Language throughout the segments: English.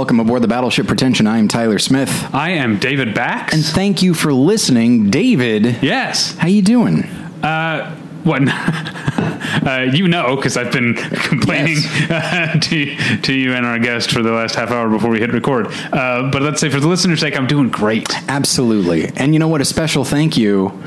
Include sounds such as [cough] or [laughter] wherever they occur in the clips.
welcome aboard the Battleship Pretension. I am Tyler Smith. I am David Bax. And thank you for listening. David, yes. how you doing? Uh, what? [laughs] uh, you know, because I've been [laughs] complaining uh, [laughs] to, to you and our guest for the last half hour before we hit record. Uh, but let's say for the listener's sake, I'm doing great. Absolutely. And you know what? A special thank you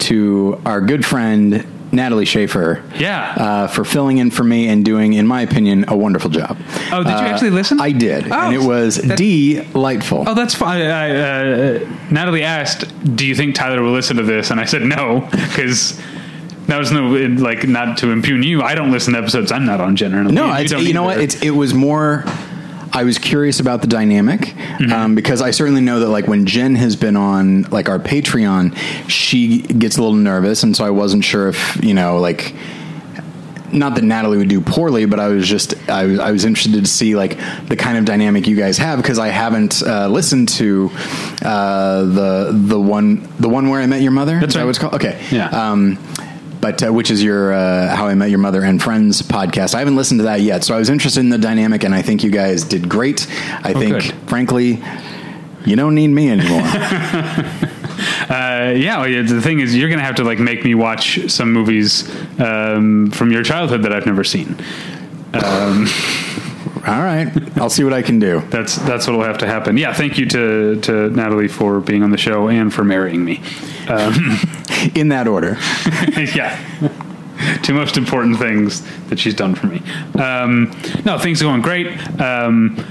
to our good friend Natalie Schaefer. Yeah. Uh, for filling in for me and doing, in my opinion, a wonderful job. Oh, did you Uh, actually listen? I did. Oh, and it was that- delightful. Oh, that's fine. I, uh, Natalie asked, "Do you think Tyler will listen to this?" And I said no, because that was no like not to impugn you. I don't listen to episodes I'm not on generally. No, You it's, you know either. what? It's, it was more. I was curious about the dynamic Mm-hmm. um, because I certainly know that like when Jen has been on like our Patreon, she gets a little nervous, and so I wasn't sure if you know like. Not that Natalie would do poorly, but I was just I was, I was interested to see like the kind of dynamic you guys have because I haven't uh, listened to uh, the the one the one where I met your mother. That's that right. what it's called? Okay, Yeah. um, but uh, which is your uh, How I Met Your Mother and Friends podcast. I haven't listened to that yet, so I was interested in the dynamic, and I think you guys did great. I think, Oh, good. frankly, you don't need me anymore. [laughs] Uh, yeah, well, the thing is, you're going to have to like make me watch some movies um, from your childhood that I've never seen. [laughs] All right, I'll see what I can do. That's that's what'll have to happen. Yeah, thank you to to Natalie for being on the show and for marrying me. [laughs] In that order. [laughs] yeah. Two most important things that she's done for me. Um, no, things are going great. Um,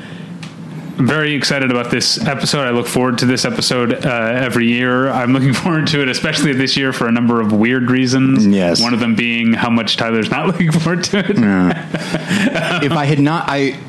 very excited about this episode. I look forward to this episode uh, every year. I'm looking [laughs] forward to it, especially this year, for a number of weird reasons. Yes. One of them being how much Tyler's not [laughs] looking forward to it. [laughs] if I had not, I.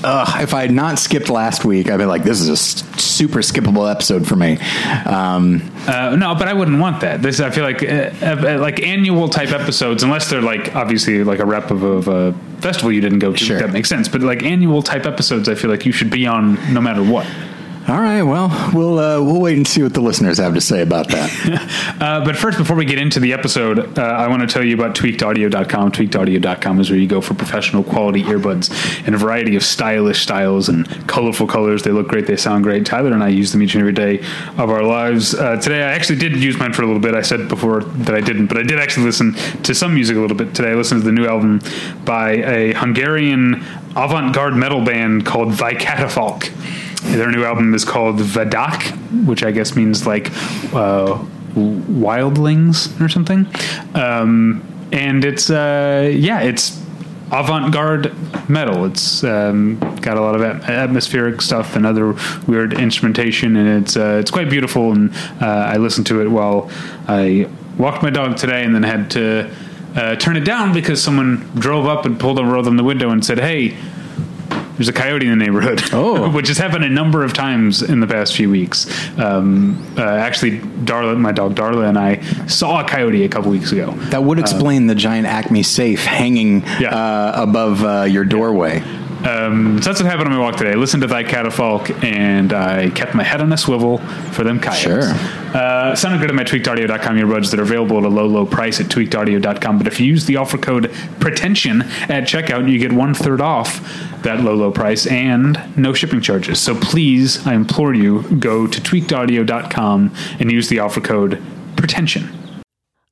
Uh, if I had not skipped last week, I'd be like, "This is a super skippable episode for me." Um, Uh, no, but I wouldn't want that. This I feel like uh, uh, like annual type episodes, unless they're like obviously like a rep of, of a festival you didn't go to. Sure. That makes sense. But like annual type episodes, I feel like you should be on no matter what. All right, well, we'll uh, we'll wait and see what the listeners have to say about that. [laughs] Uh, but first, before we get into the episode, uh, I want to tell you about tweakedaudio.com. Tweakedaudio.com is where you go for professional quality earbuds in a variety of stylish styles and colorful colors. They look great, they sound great. Tyler and I use them each and every day of our lives. Uh, today, I actually did use mine for a little bit. I said before that I didn't, but I did actually listen to some music a little bit today. I listened to the new album by a Hungarian avant garde metal band called Thy Catafalque. Their new album is called Vadak, which I guess means like uh, wildlings or something. Um, and it's uh, yeah, it's avant-garde metal. It's um, got a lot of atmospheric stuff and other weird instrumentation, and it's uh, it's quite beautiful. And uh, I listened to it while I walked my dog today, and then had to uh, turn it down because someone drove up and pulled over on the window and said, "Hey." There's a coyote in the neighborhood, Oh. [laughs] which has happened a number of times in the past few weeks. Um, uh, actually, Darla, my dog Darla, and I saw a coyote a couple weeks ago. That would explain the giant Acme safe hanging Yeah. uh, above uh, your doorway. Um, so that's what happened on my walk today. I listened to that catafalque, and I kept my head on a swivel for them coyotes. Sure. Uh, sounded good at my tweakedaudio.com earbuds that are available at a low, low price at tweakedaudio.com. But if you use the offer code pretension at checkout, you get one third off that low, low price and no shipping charges. So please, I implore you, go to tweakedaudio.com and use the offer code pretension.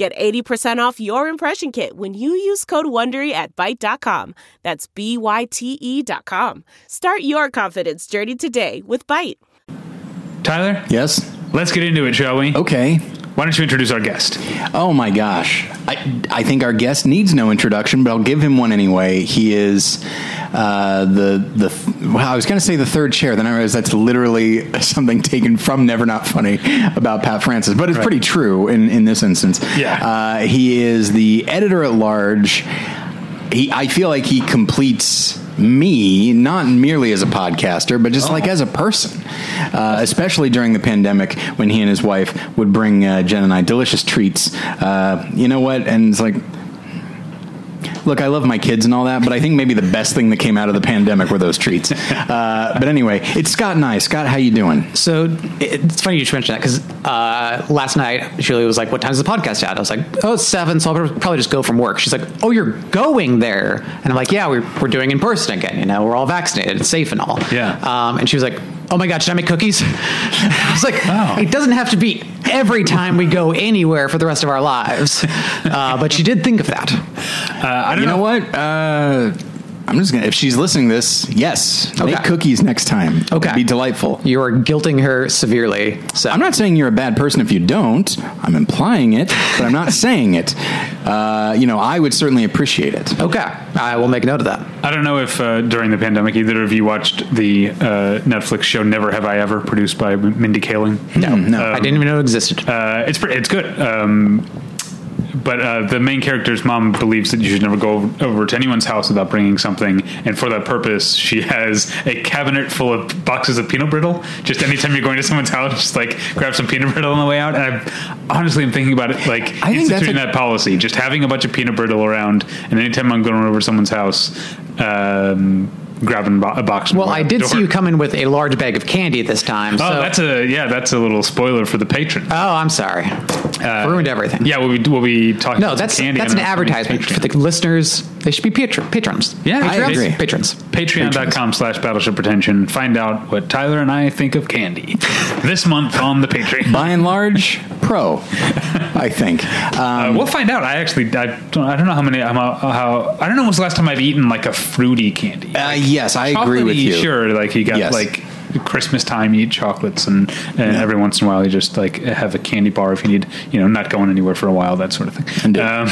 Get 80% off your impression kit when you use code WONDERY at Byte.com. That's B-Y-T-E dot com. Start your confidence journey today with Byte. Tyler, Yes. let's get into it, shall we? Okay. Why don't you introduce our guest? Oh my gosh. I, I think our guest needs no introduction, but I'll give him one anyway. He is uh, the the well, I was going to say the third chair, then I realized that's literally [laughs] something taken from Never Not Funny about Pat Francis, but it's Right. pretty true in in this instance. Yeah. uh, he is the editor at large. He, I feel like he completes me, not merely as a podcaster, but just like as a person. Uh, especially during the pandemic when he and his wife would bring uh, Jen and I delicious treats. Uh, you know what? And it's like, Look, I love my kids and all that, but I think maybe the best thing that came out of the pandemic were those treats. [laughs] Uh, but anyway, it's Scott Nye. Scott, how you doing? So it's funny you should mention that because uh, last night Julie was like, "What time's the podcast at?" I was like, "Oh, it's seven, so I'll probably just go from work." She's like, "Oh, you're going there?" And I'm like, "Yeah, we're we're doing in person again. You know, we're all vaccinated, it's safe and all." Yeah. Um, and she was like, "Oh my god, should I make cookies?" [laughs] I was like, Oh. "It doesn't have to be every time we go anywhere for the rest of our lives." Uh, but she did think of that. Uh, I don't You know know. what? Uh, I'm just gonna. If she's listening to this, yes, make cookies next time. Okay. It'd be delightful. You are guilting her severely. So I'm not saying you're a bad person if you don't. I'm implying it, but I'm not [laughs] saying it. Uh, you know, I would certainly appreciate it. Okay, I will make note of that. I don't know if uh, during the pandemic either of you watched the uh, Netflix show Never Have I Ever, produced by Mindy Kaling. No, no. I didn't even know it existed. Uh, it's pretty, it's good. Um, but uh, the main character's mom believes that you should never go over to anyone's house without bringing something, and for that purpose, she has a cabinet full of boxes of peanut brittle. Just anytime you're going to someone's house, just like grab some peanut brittle on the way out. And I honestly am thinking about it, like I instituting a- that policy, just having a bunch of peanut brittle around, and anytime I'm going over to someone's house, um, grabbing bo- a box. Well, I did door. see you come in with a large bag of candy this time. Oh, so. that's a yeah, that's a little spoiler for the patron. Oh, I'm sorry. Ruined everything. Uh, Yeah, we'll be, we'll be talking. No, about that's candy that's an advertisement for the listeners. They should be patr- patrons. Yeah, I patrons? agree. Patrons. Patreon.com slash Battleship Pretension. Find out what Tyler and I think of candy this month on the Patreon. By and large, pro. I think. Um, Uh, we'll find out. I actually, I don't, I don't know how many, how, how, I don't know when's the last time I've eaten like a fruity candy. uh, yes, I agree with you. Sure, like you got Yes. like Christmas time, you eat chocolates, and, and every once in a while you just like have a candy bar if you need, you know, not going anywhere for a while, that sort of thing. Um,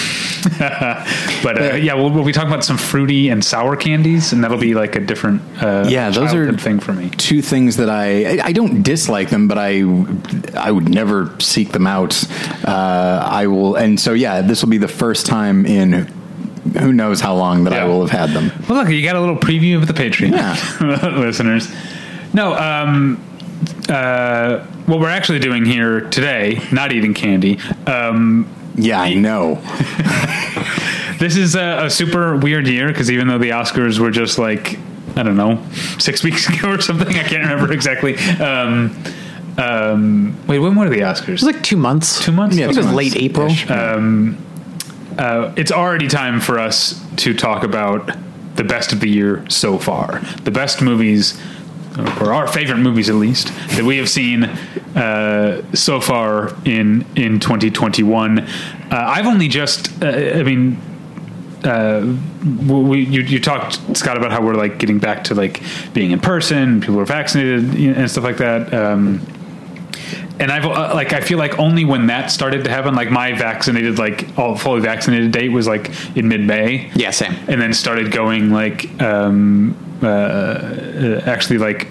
[laughs] but uh, yeah, we'll, we'll be talking about some fruity and sour candies, and that'll be like a different uh, Yeah, those are- thing for me. two things that I I don't dislike them, but I I would never seek them out. Uh, I will, and so yeah, this will be the first time in who knows how long that I will have had them. Well, look, you got a little preview of the Patreon, Yeah. [laughs] listeners. No, um, uh, what we're actually doing here today, not eating candy. Um, Yeah, I know. [laughs] this is a, a super weird year because even though the Oscars were just like I don't know six [laughs] weeks ago or something, I can't remember exactly. Um, um, wait, when were the Oscars? It was like two months. Two months? I think it was late. April. Ish. uh, it's already time for us to talk about the best of the year so far. The best movies, or our favorite movies at least, that we have seen uh, so far in in 2021. Uh, I've only just, uh, I mean. Uh, we, you, you talked Scott about how we're like getting back to like being in person, people are vaccinated and stuff like that. Um, and I've uh, like I feel like only when that started to happen, like my vaccinated, like all fully vaccinated date was like in mid May. Yeah, same. And then started going like um, uh, uh, actually like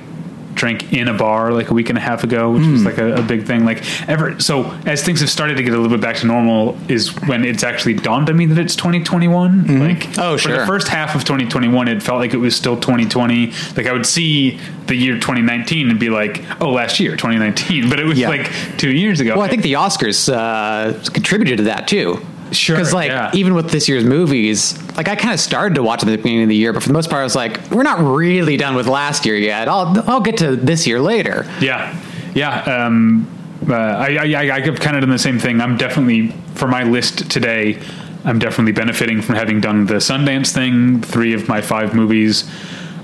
drank in a bar like a week and a half ago, which Hmm. was like a, a big thing. Like ever so as things have started to get a little bit back to normal is when it's actually dawned on me that it's 2021. Like Oh, for the first half of 2021, it felt like it was still 2020. Like I would see the year 2019 and be like, oh, last year 2019, [laughs] but it was Yeah. like two years ago. Well, I think the Oscars uh, contributed to that too. Sure, Because like yeah. even with this year's movies, like I kind of started to watch them at the beginning of the year, but for the most part, I was like, we're not really done with last year yet. I'll I'll get to this year later. Yeah, yeah. Um, uh, I, I, I, I've kind of done the same thing. I'm definitely for my list today. I'm definitely benefiting from having done the Sundance thing. Three of my five movies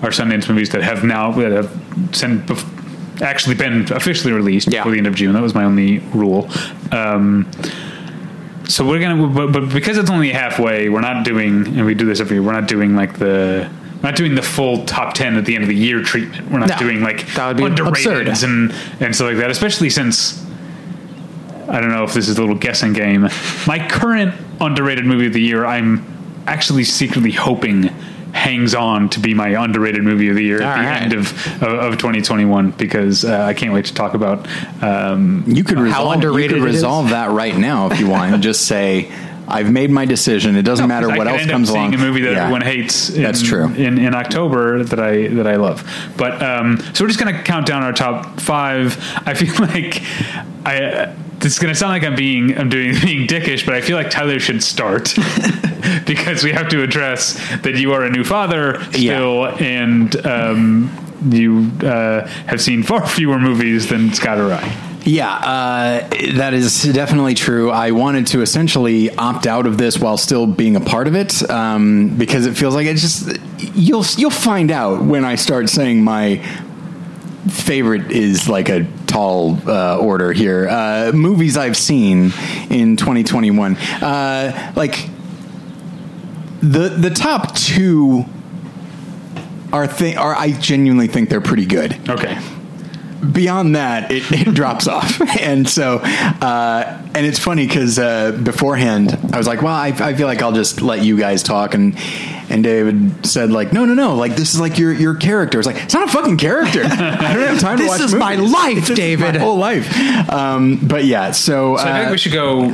are Sundance movies that have now that have sent, actually been officially released Yeah. before the end of June. That was my only rule. Um, so we're gonna, but, but because it's only halfway, we're not doing, and we do this every year. We're not doing like the. we're Not doing the full top ten at the end of the year treatment. We're not No, doing like that would be underrated absurd. and and so like that. Especially since I don't know if this is a little guessing game. My current underrated movie of the year, I'm actually secretly hoping hangs on to be my underrated movie of the year at the right. end of, of of 2021 because uh, I can't wait to talk about. Um, You could How resolve, you underrated could it is? resolve that right now if you want, and just say I've made my decision. It doesn't matter I what else end comes up seeing along. a movie that Yeah. everyone hates. In, That's true. In, in October that I that I love, but um, so we're just gonna count down our top five. I feel [laughs] like I. This is gonna sound like I'm being I'm doing [laughs] being dickish, but I feel like Tyler should start [laughs] because we have to address that you are a new father still, and um, you uh, have seen far fewer movies than Scott or I. Yeah, uh, that is definitely true. I wanted to essentially opt out of this while still being a part of it um, because it feels like it's just you'll you'll find out when I start saying my favorite is like a tall uh, order here. Uh, movies I've seen in 2021, uh, like the the top two are thi- are I genuinely think they're pretty good Okay. Beyond that, it, it [laughs] drops off. [laughs] And so, uh, and it's funny because uh, beforehand, I was like, well, I, I feel like I'll just let you guys talk. And and David said, like, no, no, no, like this is like your your character. It's like it's not a fucking character. [laughs] I don't have time to This watch. is my life, This is David. my whole life. Um, but yeah, so, So I think uh, we should go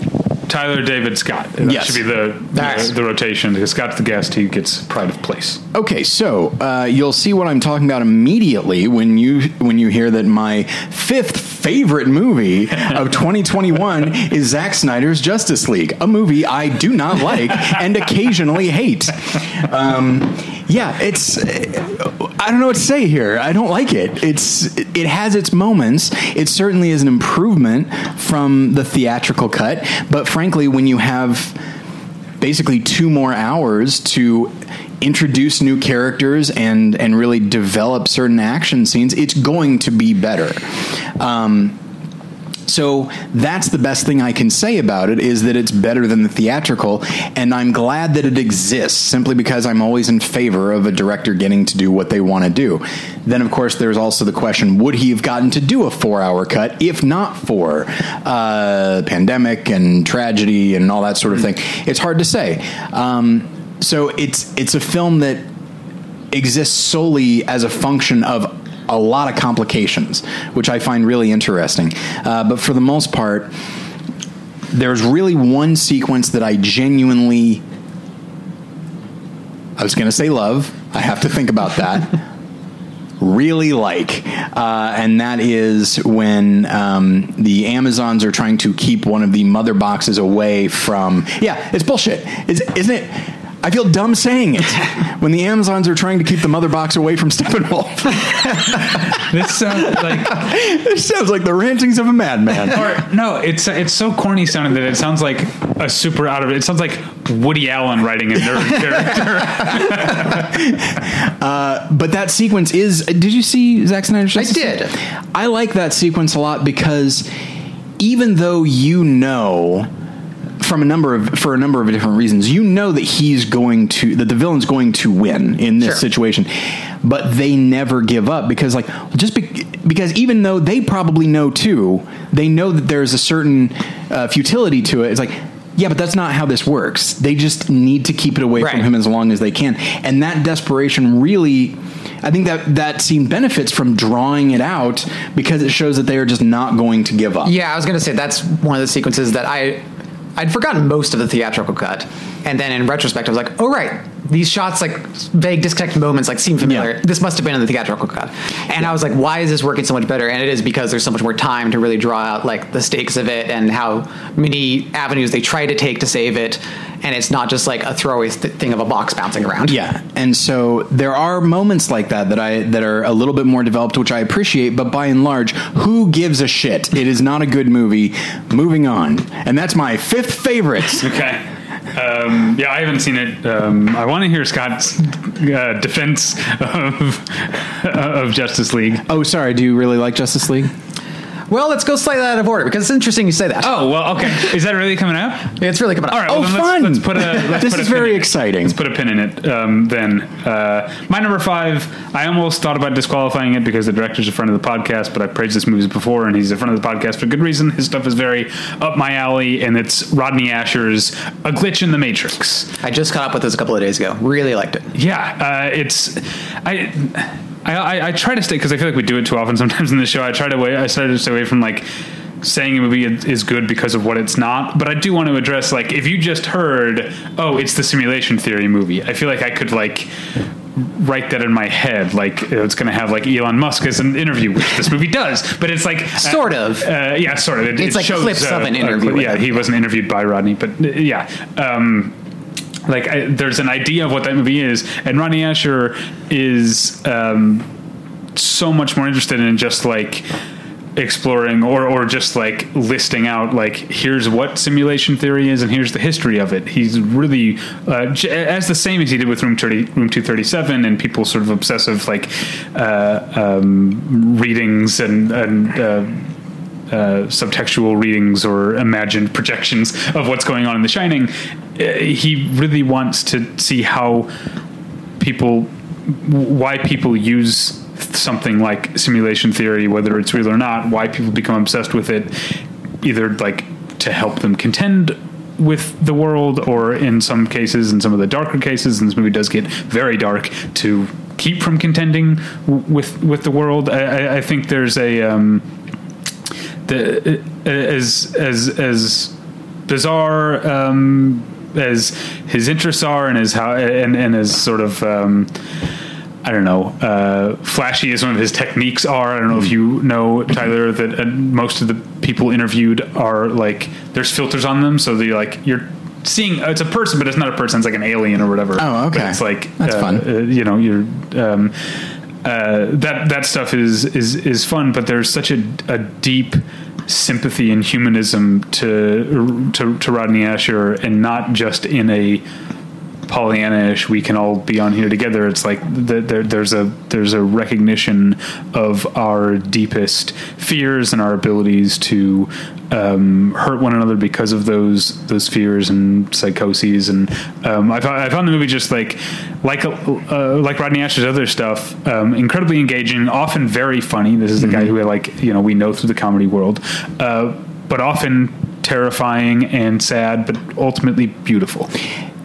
Tyler, David, Scott. That Yes. should be the the, the rotation because Scott's the guest. He gets pride of place. Okay, so uh, you'll see what I'm talking about immediately when you when you hear that my fifth favorite movie of [laughs] 2021 is Zack Snyder's Justice League, a movie I do not like and occasionally hate. Um, yeah, it's I don't know what to say here. I don't like it. It's it has its moments. It certainly is an improvement from the theatrical cut, but frankly, when you have basically two more hours to introduce new characters and and really develop certain action scenes, it's going to be better. Um, so that's the best thing I can say about it is that it's better than the theatrical, and I'm glad that it exists simply because I'm always in favor of a director getting to do what they want to do. Then, of course, there's also the question would he have gotten to do a four hour cut if not for uh, pandemic and tragedy and all that sort of thing? It's hard to say. Um, so it's it's a film that exists solely as a function of a lot of complications, which I find really interesting. Uh, but for the most part, there's really one sequence that I genuinely. I was going to say love. I have to think about that. [laughs] really like, uh, and that is when um, the Amazons are trying to keep one of the mother boxes away from. Yeah, it's bullshit, is, isn't it? I feel dumb saying it. when the Amazons are trying to keep the mother box away from [laughs] Steppenwolf, This sounds like, it sounds like the rantings of a madman. or no, it's it's so corny sounding that it sounds like a super out of it. It sounds like Woody Allen writing a nerd [laughs] character. Uh, but that sequence is. Did you see Zack Snyder's? I did. I like that sequence a lot because even though you know from a number of for a number of different reasons, you know that he's going to that the villain's going to win in this Sure. situation, but they never give up because like just be, because even though they probably know too, they know that there's a certain uh, futility to it. It's like. Yeah, but that's not how this works. They just need to keep it away from him as long as they can. And that desperation really I think that that scene benefits from drawing it out because it shows that they are just not going to give up. Yeah, I was gonna say that's one of the sequences that I I'd forgotten most of the theatrical cut, and then in retrospect, I was like, oh right, these shots like vague disconnected moments like seem familiar. Yeah. This must have been in the theatrical cut, and I was like, why is this working so much better? And it is because there's so much more time to really draw out like the stakes of it and how many avenues they try to take to save it, and it's not just like a throwaway th- thing of a box bouncing around. Yeah, and so there are moments like that that I that are a little bit more developed, which I appreciate. But by and large, who gives a shit? It is not a good movie. Moving on, and that's my fifth favorite. okay. Um, yeah, I haven't seen it. Um, I want to hear Scott's uh, defense of [laughs] of Justice League. oh, sorry. Do you really like Justice League? Well, let's go slightly out of order because it's interesting you say that. Oh well, okay. Is that really coming up? [laughs] it's really coming up. All right. Oh, then fun. Let's, let's put a. Let's [laughs] This put is pin very exciting. Let's put a pin in it. Um, then uh, my number five. I almost thought about disqualifying it because the director's a friend of the podcast, but I praised this movie before, and he's a friend of the podcast for good reason. His stuff is very up my alley, and it's Rodney Ascher's "A Glitch in the Matrix." I just caught up with this a couple of days ago. Really liked it. Yeah, uh, it's I. I, I, I try to stay because I feel like we do it too often sometimes in the show. I try to wait. I try to stay away from like saying a movie is good because of what it's not, but I do want to address like if you just heard, oh, it's the simulation theory movie. I feel like I could like write that in my head like it's going to have like Elon Musk as an interview which this movie does but it's like Sort of. uh, yeah sort of it, It's it like shows, clips of an uh, interview uh, yeah him. he wasn't interviewed by Rodney but uh, yeah um like I, there's an idea of what that movie is and Ronnie Ascher is um so much more interested in just like exploring or or just like listing out like here's what simulation theory is and here's the history of it. He's really uh, j- as the same as he did with room 30 room 237 and people sort of obsessive like uh, um, readings and and uh, uh, subtextual readings or imagined projections of what's going on in The Shining, he really wants to see how people, why people use something like simulation theory, whether it's real or not, why people become obsessed with it, either like to help them contend with the world, or in some cases, in some of the darker cases, and this movie does get very dark, to keep from contending w- with with the world. I, I, I think there's a um, the uh, as as as bizarre um, as his interests are and as how and and as sort of um, I don't know uh, flashy as one of his techniques are. I don't know if you know Tyler that uh, most of the people interviewed are like there's filters on them, so they like you're. Seeing it's a person, but it's not a person. It's like an alien or whatever. Oh, okay. But it's like That's uh, fun. uh, you know, you're um, uh, that that stuff is is is fun, but there's such a, a deep sympathy and humanism to, to to Rodney Ascher, and not just in a Pollyanna-ish. We can all be on here together. It's like the, there, there's a there's a recognition of our deepest fears and our abilities to um, hurt one another because of those those fears and psychoses. And um, I, found, I found the movie just like like uh, like Rodney Ascher's other stuff, um, incredibly engaging, often very funny. This is the guy who I like you know we know through the comedy world, uh, but often terrifying and sad, but ultimately beautiful.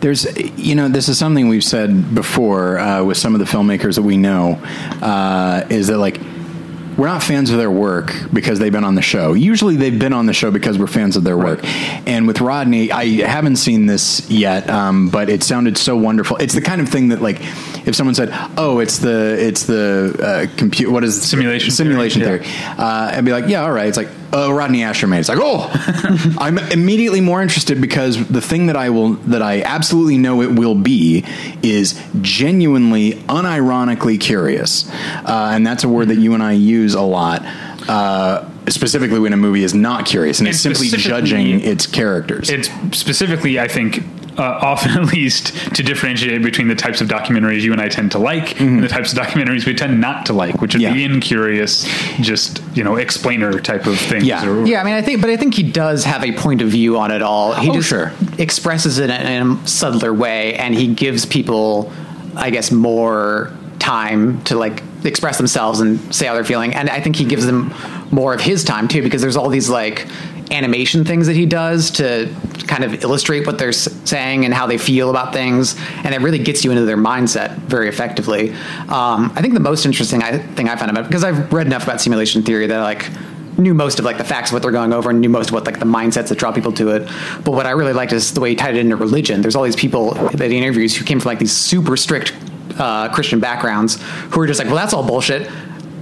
There's, you know, this is something we've said before uh, with some of the filmmakers that we know, uh, is that like we're not fans of their work because they've been on the show. Usually, they've been on the show because we're fans of their work. And with Rodney, I haven't seen this yet, um, but it sounded so wonderful. It's the kind of thing that, like, if someone said, "Oh, it's the it's the uh, compute what is it? Simulation simulation theory, theory," uh, I'd be like, "Yeah, all right." It's like, "Oh, Rodney Ascher made." It's like, "Oh, [laughs] I'm immediately more interested because the thing that I will that I absolutely know it will be is genuinely, unironically curious, uh, and that's a word that you and I use a lot." Uh, specifically when a movie is not curious and, And it's simply judging its characters. It's specifically, I think, uh, [laughs] often at least to differentiate between the types of documentaries you and I tend to like and the types of documentaries we tend not to like, which would Mm-hmm. Yeah. be incurious, just you know, explainer type of things. Yeah. or- Yeah, I mean, I think, but I think he does have a point of view on it all. He Oh, just sure. expresses it in a subtler way, and he gives people, I guess, more time to like express themselves and say how they're feeling. And I think he gives them more of his time too, because there's all these like animation things that he does to kind of illustrate what they're saying and how they feel about things, and it really gets you into their mindset very effectively. Um, I think the most interesting I, thing I found about because I've read enough about simulation theory that I, like knew most of like the facts of what they're going over and knew most of what like the mindsets that draw people to it. But what I really liked is the way he tied it into religion. There's all these people that he interviews who came from like these super strict uh, Christian backgrounds who are just like, well, that's all bullshit.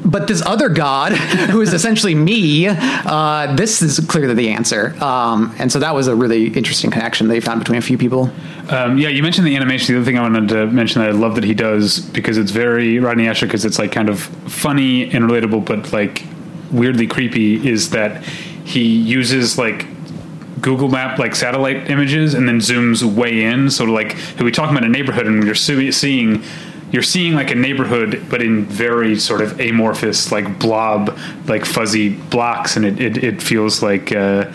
But this other God, [laughs] who is essentially me, uh, this is clearly the answer. Um, and so that was a really interesting connection he found between a few people. Um, yeah, you mentioned the animation. The other thing I wanted to mention that I love that he does because it's very Rodney Ascher because it's like kind of funny and relatable, but like weirdly creepy. Is that he uses like Google Map like satellite images and then zooms way in. So like be talking about a neighborhood and you're seeing. You're seeing like a neighborhood, but in very sort of amorphous, like blob, like fuzzy blocks, and it it, it feels like uh,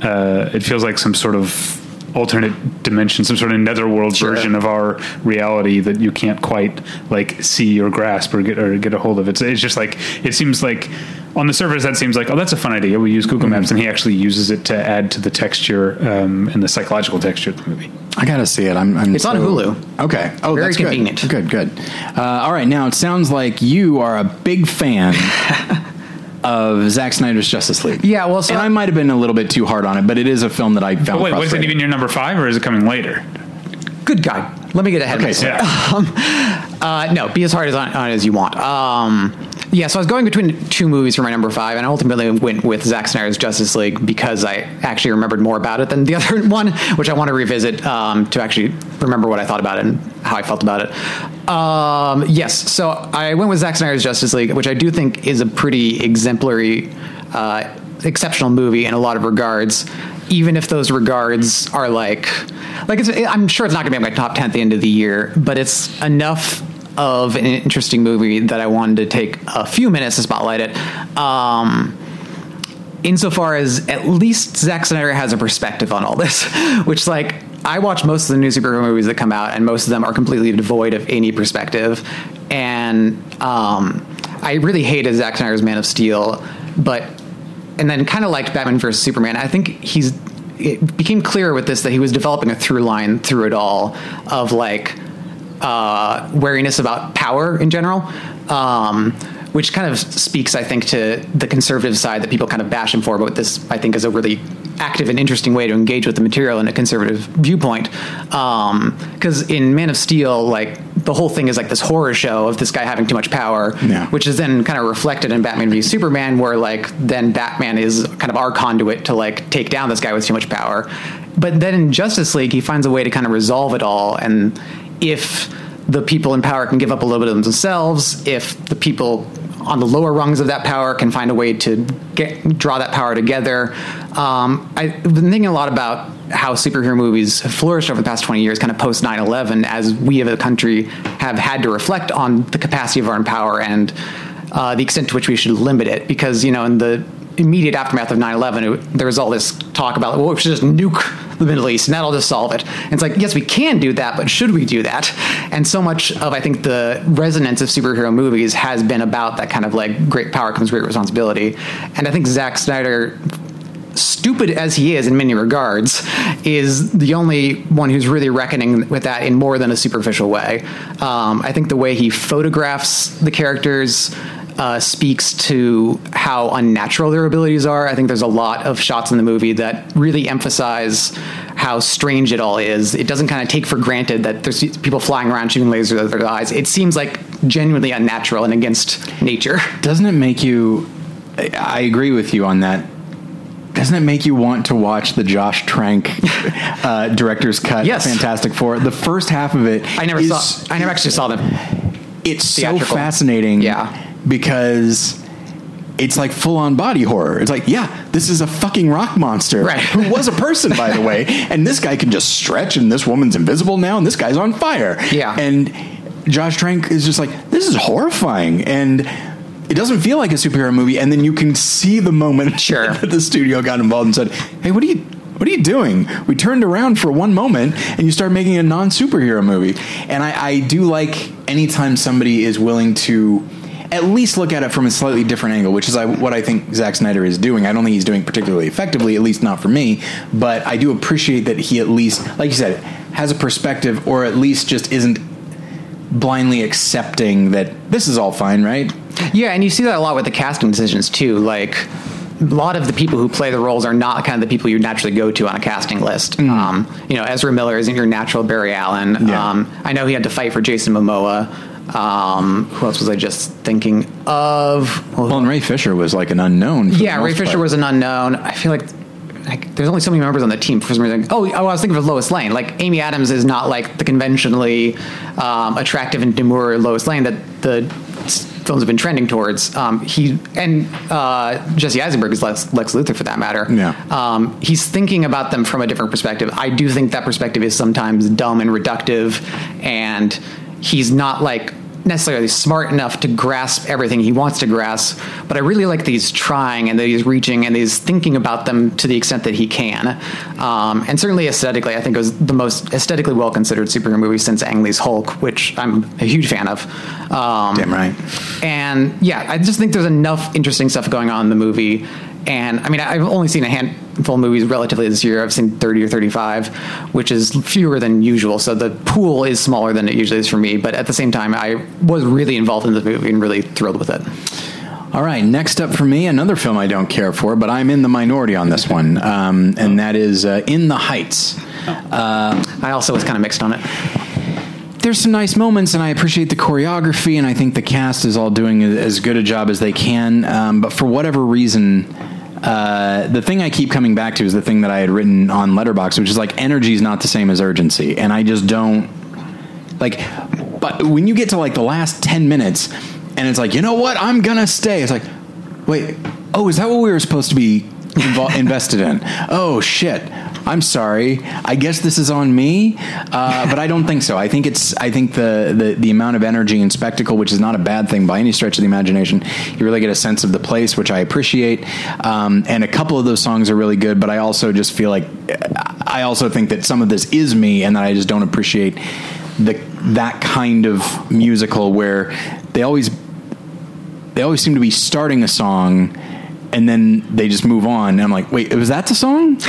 uh, it feels like some sort of alternate dimension, some sort of netherworld Sure. version of our reality that you can't quite like see or grasp or get or get a hold of. It's it's just like it seems like on the surface that seems like oh that's a fun idea. We use Google Mm-hmm. Maps, and he actually uses it to add to the texture um, and the psychological texture of the movie. I gotta see it. I'm. I'm It's on Hulu. Okay. Oh, Very that's good. convenient. Good. Good. Uh, all right. Now it sounds like you are a big fan [laughs] of Zack Snyder's Justice League. Yeah, well, so and I- I might have been a little bit too hard on it, but it is a film that I found. Oh, wait, was it even your number five, or is it coming later? good God. Let me get ahead Okay, of so- myself. [laughs] Uh, no, be as hard as on, on as you want. Um, yeah, so I was going between two movies for my number five, and I ultimately went with Zack Snyder's Justice League because I actually remembered more about it than the [laughs] other one, which I want to revisit um, to actually remember what I thought about it and how I felt about it. Um, yes, so I went with Zack Snyder's Justice League, which I do think is a pretty exemplary, uh, exceptional movie in a lot of regards. Even if those regards are like, like I'm sure it's not going to be my top ten at the end of the year, but it's enough of an interesting movie that I wanted to take a few minutes to spotlight it. Um, insofar as at least Zack Snyder has a perspective on all this, [laughs] which like I watch most of the new superhero movies that come out, and most of them are completely devoid of any perspective. And um, I really hated Zack Snyder's Man of Steel, but and then kind of liked Batman vs Superman. I think he's it became clear with this that he was developing a through line through it all of like uh, wariness about power in general, um, which kind of speaks, I think, to the conservative side that people kind of bash him for. But this, I think, is a really active and interesting way to engage with the material in a conservative viewpoint. Because in Man of Steel, like the whole thing is like this horror show of this guy having too much power, Yeah. which is then kind of reflected in Batman v Superman, where like then Batman is kind of our conduit to like take down this guy with too much power. But then in Justice League, he finds a way to kind of resolve it all. And if the people in power can give up a little bit of themselves, if the people on the lower rungs of that power can find a way to get draw that power together. Um, I've been thinking a lot about how superhero movies have flourished over the past 20 years, kind of post 9 11, as we as a country have had to reflect on the capacity of our own power and uh, the extent to which we should limit it. Because, you know, in the immediate aftermath of 9 11, there was all this talk about, well, we should just nuke the Middle East and that'll just solve it. And it's like, yes, we can do that, but should we do that? And so much of, I think, the resonance of superhero movies has been about that kind of like great power comes great responsibility. And I think Zack Snyder stupid as he is in many regards, is the only one who's really reckoning with that in more than a superficial way. Um, I think the way he photographs the characters uh, speaks to how unnatural their abilities are. I think there's a lot of shots in the movie that really emphasize how strange it all is. It doesn't kind of take for granted that there's people flying around shooting lasers out of their eyes. It seems like genuinely unnatural and against nature. [laughs] Doesn't it make you? I agree with you on that. Doesn't it make you want to watch the Josh Trank [laughs] uh, director's cut? Yes. Fantastic Four. The first half of it. I never is- saw. I never actually saw them. It's so fascinating. Yeah. Because it's like full on body horror. It's like, yeah, this is a fucking rock monster Right. who was a person, by the [laughs] way, and this guy can just stretch, and this woman's invisible now, and this guy's on fire. Yeah. and Josh Trank is just like, this is horrifying, and it doesn't feel like a superhero movie. And then you can see the moment [laughs] Sure. that the studio got involved and said, hey, what are you? What are you doing? We turned around for one moment and you start making a non superhero movie. And I, I do like anytime somebody is willing to at least look at it from a slightly different angle, which is I, what I think Zack Snyder is doing. I don't think he's doing particularly effectively, at least not for me, but I do appreciate that he at least, like you said, has a perspective or at least just isn't blindly accepting that this is all fine, right? Yeah, and you see that a lot with the casting decisions too. Like a lot of the people who play the roles are not kind of the people you naturally go to on a casting list. Um, you know, Ezra Miller isn't your natural Barry Allen. Yeah. Um, I know he had to fight for Jason Momoa. Um, who else was I just thinking of? Well, Well, and Ray Fisher was like an unknown. yeah, Ray Fisher part. was an unknown. I feel like. Like, there's only so many members on the team for some reason. Oh, oh, I was thinking of Lois Lane. Like Amy Adams is not like the conventionally um, attractive and demure Lois Lane that the films have been trending towards. Um, he and uh, Jesse Eisenberg is Lex, Lex Luthor for that matter. Yeah. Um, he's thinking about them from a different perspective. I do think that perspective is sometimes dumb and reductive, and he's not like necessarily smart enough to grasp everything he wants to grasp. But I really like that he's trying and that he's reaching and that he's thinking about them to the extent that he can. Um, and certainly aesthetically, I think it was the most aesthetically well considered superhero movie since Ang Lee's Hulk, which I'm a huge fan of. Um, Damn right. and yeah, I just think there's enough interesting stuff going on in the movie. And I mean, I've only seen a handful of movies relatively this year. I've seen 30 or 35, which is fewer than usual. So the pool is smaller than it usually is for me. But at the same time, I was really involved in the movie and really thrilled with it. All right, next up for me, another film I don't care for, but I'm in the minority on this one, um, and that is uh, In the Heights. I also was kind of mixed on it. There's some nice moments, and I appreciate the choreography, and I think the cast is all doing as good a job as they can. Um, but for whatever reason, uh, the thing I keep coming back to is the thing that I had written on Letterboxd, which is like energy is not the same as urgency, and I just don't like. But when you get to like the last ten minutes, and it's like, you know what, I'm gonna stay. It's like, wait, oh, is that what we were supposed to be invol- [laughs] invested in? Oh shit. I'm sorry. I guess this is on me, uh, but I don't think so. I think it's. I think the, the the amount of energy and spectacle, which is not a bad thing by any stretch of the imagination, you really get a sense of the place, which I appreciate. Um, and a couple of those songs are really good, but I also just feel like I also think that some of this is me, and that I just don't appreciate the that kind of musical where they always they always seem to be starting a song and then they just move on. And I'm like, wait, was that the song?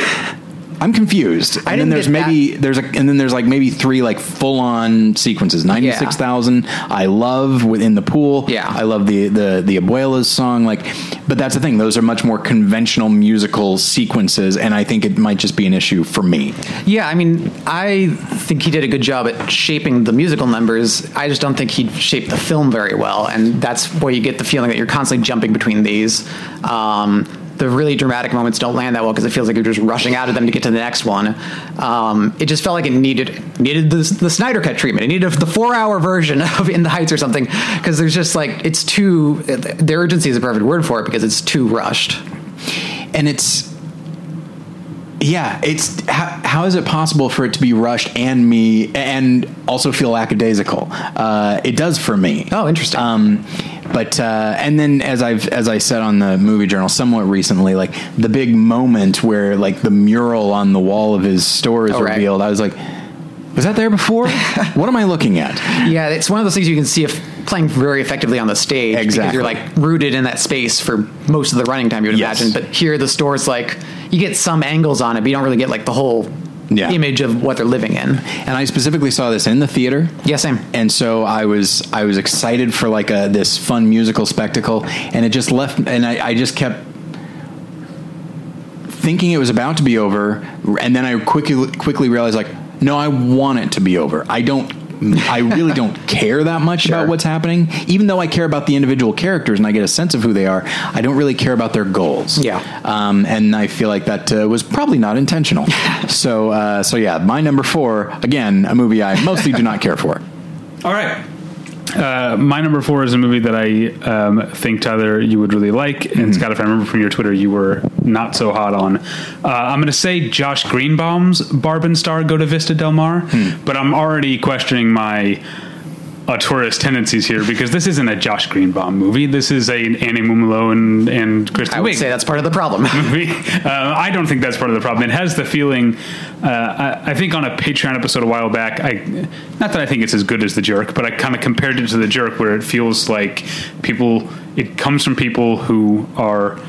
I'm confused. And then there's maybe there's a and then there's like maybe three like full on sequences. Ninety six thousand. I love within the pool. Yeah. I love the the the abuela's song. Like, but that's the thing. Those are much more conventional musical sequences, and I think it might just be an issue for me. Yeah, I mean, I think he did a good job at shaping the musical numbers. I just don't think he shaped the film very well, and that's where you get the feeling that you're constantly jumping between these. Um, the really dramatic moments don't land that well because it feels like you're just rushing out of them to get to the next one. Um, it just felt like it needed needed the, the Snyder cut treatment. It needed the four hour version [laughs] of In the Heights or something because there's just like it's too. The urgency is a perfect word for it because it's too rushed. and it's yeah it's how, how is it possible for it to be rushed and me and also feel lackadaisical uh, it does for me Oh, interesting. um, but uh, and then as I've as I said on the movie journal somewhat recently like the big moment where like the mural on the wall of his store is Oh, right. revealed I was like was that there before [laughs] what am I looking at Yeah, it's one of those things you can see if playing very effectively on the stage because Exactly. you're like rooted in that space for most of the running time you would Yes. imagine. But here, the store's like you get some angles on it, but you don't really get like the whole Yeah. image of what they're living in. and I specifically saw this in the theater Yeah, same. and so I was I was excited for like a this fun musical spectacle, and it just left, and I, I just kept thinking it was about to be over, and then I quickly quickly realized like, no, I want it to be over. I don't. I really don't care that much Sure. about what's happening, even though I care about the individual characters and I get a sense of who they are. I don't really care about their goals. Yeah. um, and I feel like that uh, was probably not intentional. [laughs] so, uh, so yeah, my number four again, a movie I mostly do not care for. All right. Uh, my number four is a movie that I um, think Tyler you would really like, and Scott, if I remember from your Twitter, you were not so hot on. Uh, I'm going to say Josh Greenbaum's Barb and Star Go to Vista Del Mar, but I'm already questioning my tourist tendencies here because this isn't a Josh Greenbaum movie. This is a Annie Mumolo and and Kristen I would Wiig say that's part of the problem. [laughs] movie. Uh, I don't think that's part of the problem. It has the feeling. Uh, I, I think on a Patreon episode a while back, I not that I think it's as good as The Jerk, but I kind of compared it to The Jerk, where it feels like people. It comes from people who are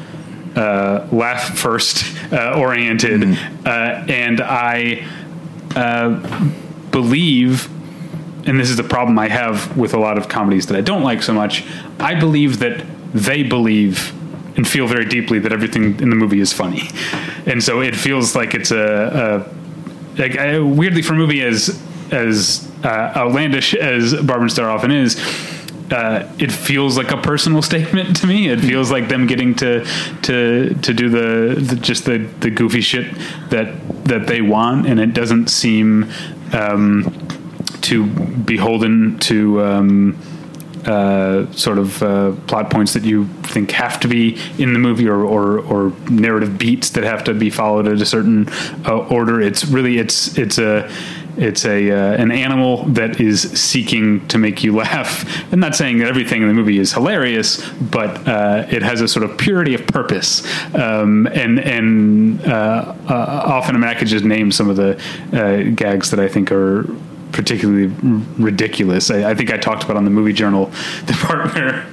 uh, laugh first uh, oriented, uh, and I uh, believe and this is the problem I have with a lot of comedies that I don't like so much. I believe that they believe and feel very deeply that everything in the movie is funny, and so it feels like it's a, a like weirdly for a movie as as uh, outlandish as Barb and Star often is. Uh, it feels like a personal [laughs] statement to me. It feels like them getting to to to do the, the just the, the goofy shit that that they want, and it doesn't seem um, to beholden to um, uh, sort of uh, plot points that you think have to be in the movie or, or, or narrative beats that have to be followed at a certain uh, order. It's really it's it's a it's a uh, an animal that is seeking to make you [laughs] laugh. I'm not saying that everything in the movie is hilarious, but uh, it has a sort of purity of purpose. Um, and and uh, often, I mean, I could just name some of the gags that I think are particularly ridiculous. I, I think I talked about on the movie journal the part where.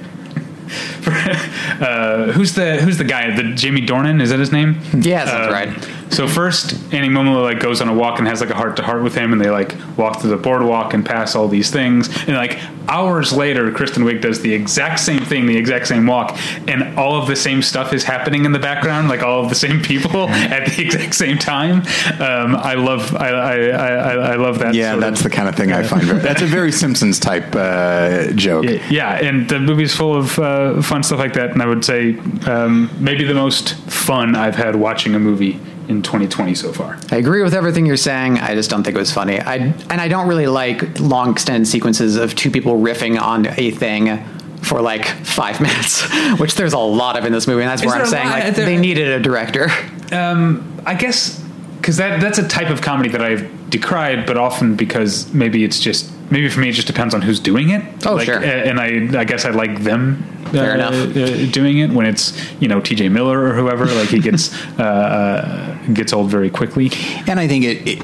uh, who's the who's the guy? The Jamie Dornan is that his name? Yeah, that's Uh, right. So first, Annie Mumolo like goes on a walk and has like a heart to heart with him, and they like walk through the boardwalk and pass all these things. And like hours later, Kristen Wiig does the exact same thing, the exact same walk, and all of the same stuff is happening in the background, like all of the same people [laughs] at the exact same time. Um, I love, I, I, I, I love that. Yeah, that's of- the kind of thing I find. Very, [laughs] that's a very Simpsons type uh, joke. yeah, and the movie's full of uh, fun stuff like that. And I would say um, maybe the most fun I've had watching a movie in 2020 so far. I agree with everything you're saying. I just don't think it was funny. I and I don't really like long extended sequences of two people riffing on a thing for like five [laughs] minutes, which there's a lot of in this movie, and that's Is where I'm saying lot? like There- they needed a director. [laughs] Um, I guess because that that's a type of comedy that I've decried, but often because maybe it's just maybe for me it just depends on who's doing it. Oh, Like, sure. And I I guess I like them. Fair uh, enough. Uh, doing it when it's you know T.J. Miller or whoever like he gets [laughs] uh, uh, gets old very quickly. And I think it, it.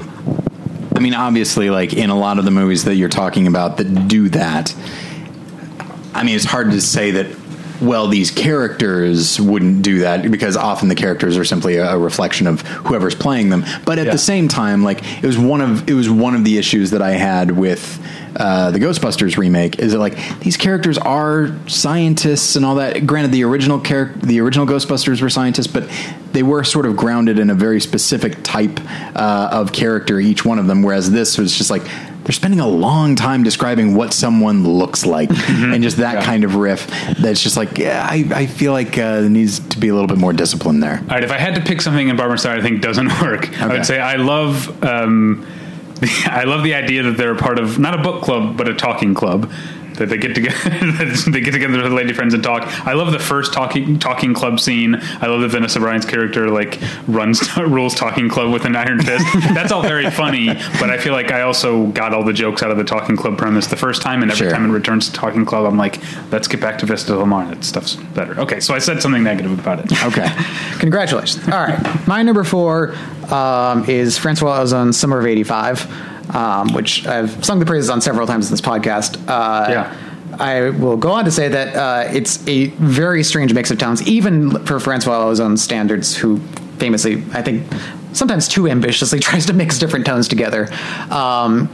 I mean, obviously, like in a lot of the movies that you're talking about that do that. I mean, it's hard to say that. Well, these characters wouldn't do that because often the characters are simply a, a reflection of whoever's playing them. But at Yeah. the same time, like it was one of it was one of the issues that I had with uh, the Ghostbusters remake. Is that like these characters are scientists and all that? Granted, the original char- the original Ghostbusters were scientists, but they were sort of grounded in a very specific type uh, of character, each one of them. Whereas this was just like they're spending a long time describing what someone looks like, and just that Yeah. kind of riff. That's just like yeah, I, I feel like uh, there needs to be a little bit more discipline there. All right, if I had to pick something in Barb and Star I think doesn't [laughs] work, I would say I love um, [laughs] I love the idea that they're a part of not a book club but a talking club. That they get together, [laughs] they get together with lady friends and talk. I love the first talking talking club scene. I love that Vanessa Bayer's character like runs [laughs] rules talking club with an iron fist. That's all very funny, but I feel like I also got all the jokes out of the talking club premise the first time, and every Sure. time it returns to talking club, I'm like, let's get back to Vista Del Mar. That stuff's better. Okay, so I said something negative about it. Okay. Congratulations. All right. My number four um, is Francois Ozon's Summer of 85, um, which I've sung the praises on several times in this podcast. Uh, Yeah. I will go on to say that uh, it's a very strange mix of tones, even for Francois Ozon's standards, who famously, I think, sometimes too ambitiously [laughs] tries to mix different tones together. Um,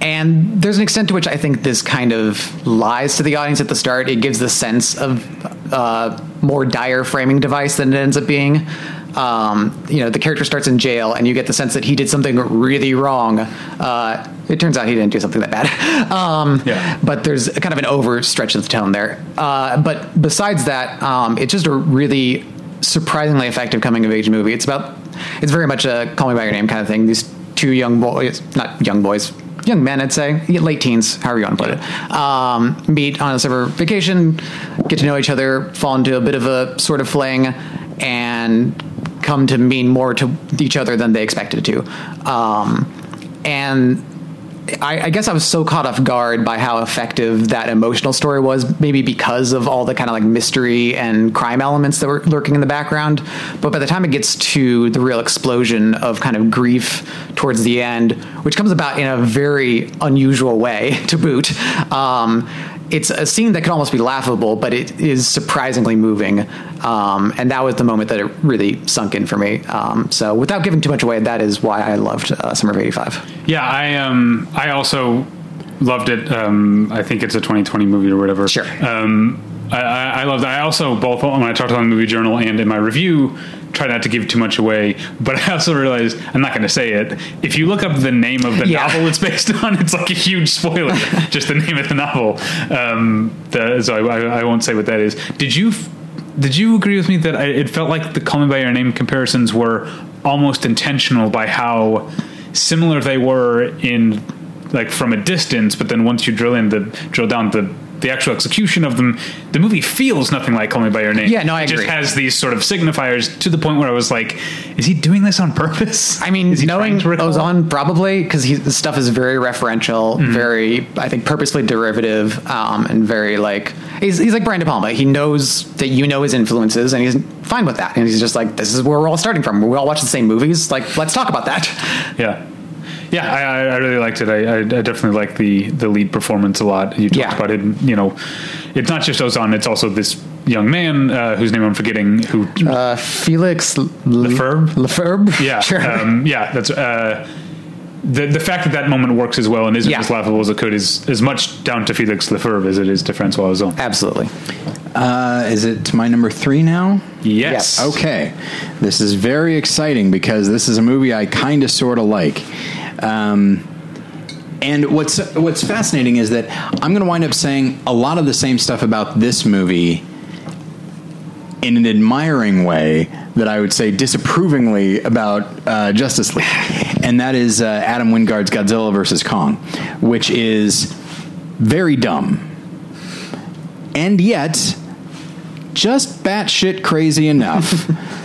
and there's an extent to which I think this kind of lies to the audience at the start. It gives the sense of uh, more dire framing device than it ends up being. Um, you know, the character starts in jail, and you get the sense that he did something really wrong. Uh, it turns out he didn't do something that bad. [laughs] Um, Yeah. But there's kind of an overstretch of the tone there. Uh, but besides that, um, it's just a really surprisingly effective coming of age movie. It's about, it's very much a Call Me by Your Name kind of thing. These two young boys, not young boys, young men, I'd say, late teens, however you want to put it, um, meet on a summer vacation, get to know each other, fall into a bit of a sort of fling, and come to mean more to each other than they expected to. Um, and I, I guess I was so caught off guard by how effective that emotional story was, maybe because of all the kind of like mystery and crime elements that were lurking in the background. But by the time it gets to the real explosion of kind of grief towards the end, which comes about in a very unusual way [laughs] to boot, um, it's a scene that could almost be laughable, but it is surprisingly moving. Um, and that was the moment that it really sunk in for me. Um, so without giving too much away, that is why I loved uh, Summer of 85. Yeah, I um I also loved it. Um, I think it's a 2020 movie or whatever. Sure. Um, I, I, I loved. I also both when I talked on the movie journal and in my review try not to give too much away. But I also realized I'm not going to say it. If you look up the name of the Yeah. novel it's based on, it's like a huge spoiler. [laughs] just the name of the novel. Um, the, so I, I, I won't say what that is. Did you? Did you agree with me that I, it felt like the "Call Me by Your Name" comparisons were almost intentional by how similar they were in like from a distance, but then once you drill in the drill down the the actual execution of them, the movie feels nothing like "Call Me by Your Name." Yeah, no, I it agree. just has these sort of signifiers to the point where I was like, "Is he doing this on purpose?" [laughs] I mean, knowing trying to recall? Ozon probably because his stuff is very referential, very I think purposefully derivative, um, and very like he's, he's like Brian De Palma. He knows that you know his influences, and he's fine with that. And he's just like, this is where we're all starting from. We all watch the same movies. Like, let's talk about that. Yeah. Yeah, I, I I really liked it. I, I, I definitely like the the lead performance a lot. You talked Yeah. about it. You know, it's not just Ozon; it's also this young man uh, whose name I'm forgetting. Who Uh, Felix Lefebvre? Lefebvre? Yeah, [laughs] Sure. um, yeah. That's uh, the the fact that that moment works as well and isn't Yeah. as laughable as it could is as much down to Felix Lefebvre as it is to Francois Ozon. Absolutely. Uh, is it my number three now? Yes. Okay, this is very exciting because this is a movie I kind of sort of like. Um, and what's what's fascinating is that I'm going to wind up saying a lot of the same stuff about this movie in an admiring way that I would say disapprovingly about uh, Justice League, and that is uh, Adam Wingard's Godzilla versus Kong, which is very dumb, and yet just batshit crazy enough [laughs]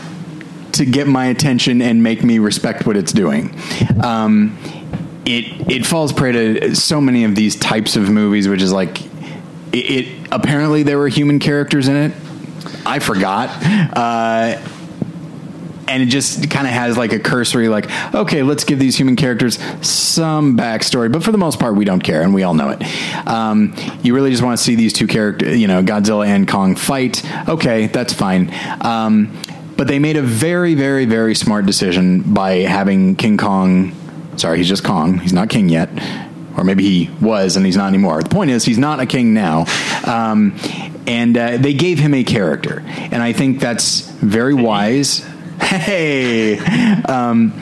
to get my attention and make me respect what it's doing. Um, it it falls prey to so many of these types of movies, which is like it, it apparently there were human characters in it. I forgot. Uh, and it just kind of has like a cursory, like, okay, let's give these human characters some backstory, but for the most part, we don't care, and we all know it. Um, you really just want to see these two characters, you know, Godzilla and Kong fight. Okay, that's fine. Um, but they made a very, very, very smart decision by having King Kong. Sorry, he's just Kong. He's not king yet. Or maybe he was and he's not anymore. The point is, he's not a king now. Um, and uh, they gave him a character. And I think that's very wise. [laughs] Hey! Um,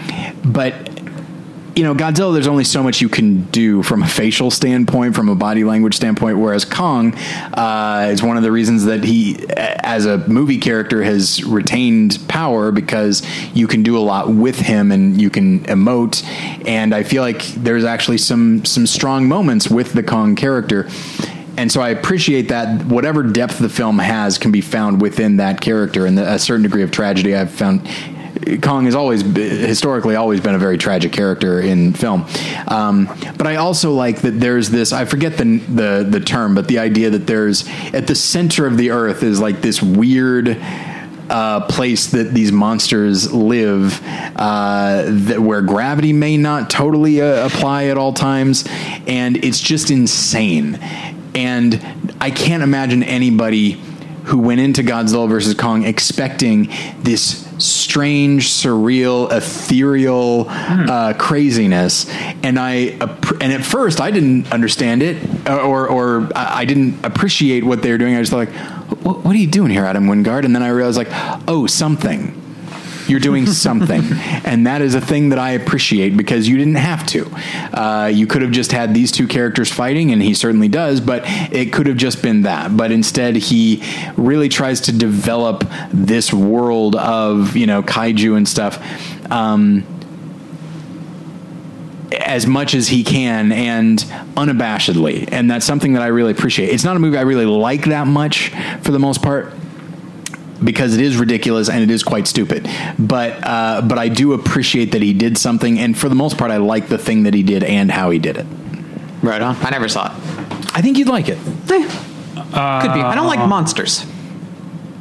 but you know, Godzilla, there's only so much you can do from a facial standpoint, from a body language standpoint, whereas Kong uh, is one of the reasons that he, as a movie character, has retained power because you can do a lot with him and you can emote. And I feel like there's actually some some strong moments with the Kong character. And so I appreciate that whatever depth the film has can be found within that character and a certain degree of tragedy I've found Kong has always historically always been a very tragic character in film, um, but I also like that there's this I forget the, the the term, but the idea that there's at the center of the earth is like this weird. Uh, place that these monsters live, uh, that where gravity may not totally uh, apply at all times, and it's just insane. And I can't imagine anybody who went into Godzilla vs Kong expecting this strange, surreal, ethereal uh, craziness, and I and at first I didn't understand it, or or I I didn't appreciate what they were doing. I was like, "What, what are you doing here, Adam Wingard?" And then I realized, like, oh, something. You're doing [laughs] something, and that is a thing that I appreciate because you didn't have to. Uh, you could have just had these two characters fighting, and he certainly does, but it could have just been that. But instead, he really tries to develop this world of you know kaiju and stuff. Um, as much as he can and unabashedly. And that's something that I really appreciate. It's not a movie I really like that much for the most part because it is ridiculous and it is quite stupid. But uh, but I do appreciate that he did something and for the most part I like the thing that he did and how he did it. Right on. I never saw it. I think you'd like it. Eh, Could be. I don't like monsters.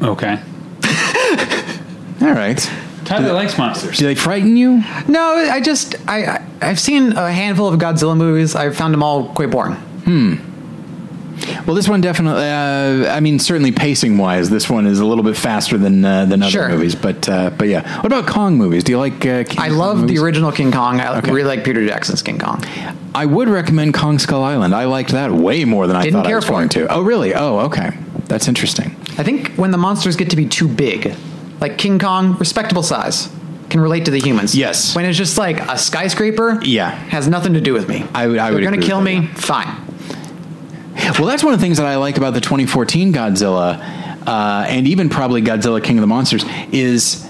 Okay. [laughs] All right. Tyler likes monsters. Do they frighten you? No, I just I I- I've seen a handful of Godzilla movies. I've found them all quite boring. Well, this one definitely. Uh, I mean, certainly pacing wise, this one is a little bit faster than uh, than other Sure. movies. But uh, but yeah, what about Kong movies? Do you like? Uh, King I Kong love movies? the original King Kong. I Okay. really like Peter Jackson's King Kong. I would recommend Kong Skull Island. I liked that way more than I Didn't thought I care was for going it. to. Oh, really? Oh, okay. That's interesting. I think when the monsters get to be too big, like King Kong, respectable size, can relate to the humans. Yes. When it's just like a skyscraper, Yeah. has nothing to do with me. I would- I They're gonna agree kill with that, me. Fine. Well, that's one of the things that I like about the 2014 Godzilla, uh, and even probably Godzilla King of the Monsters, is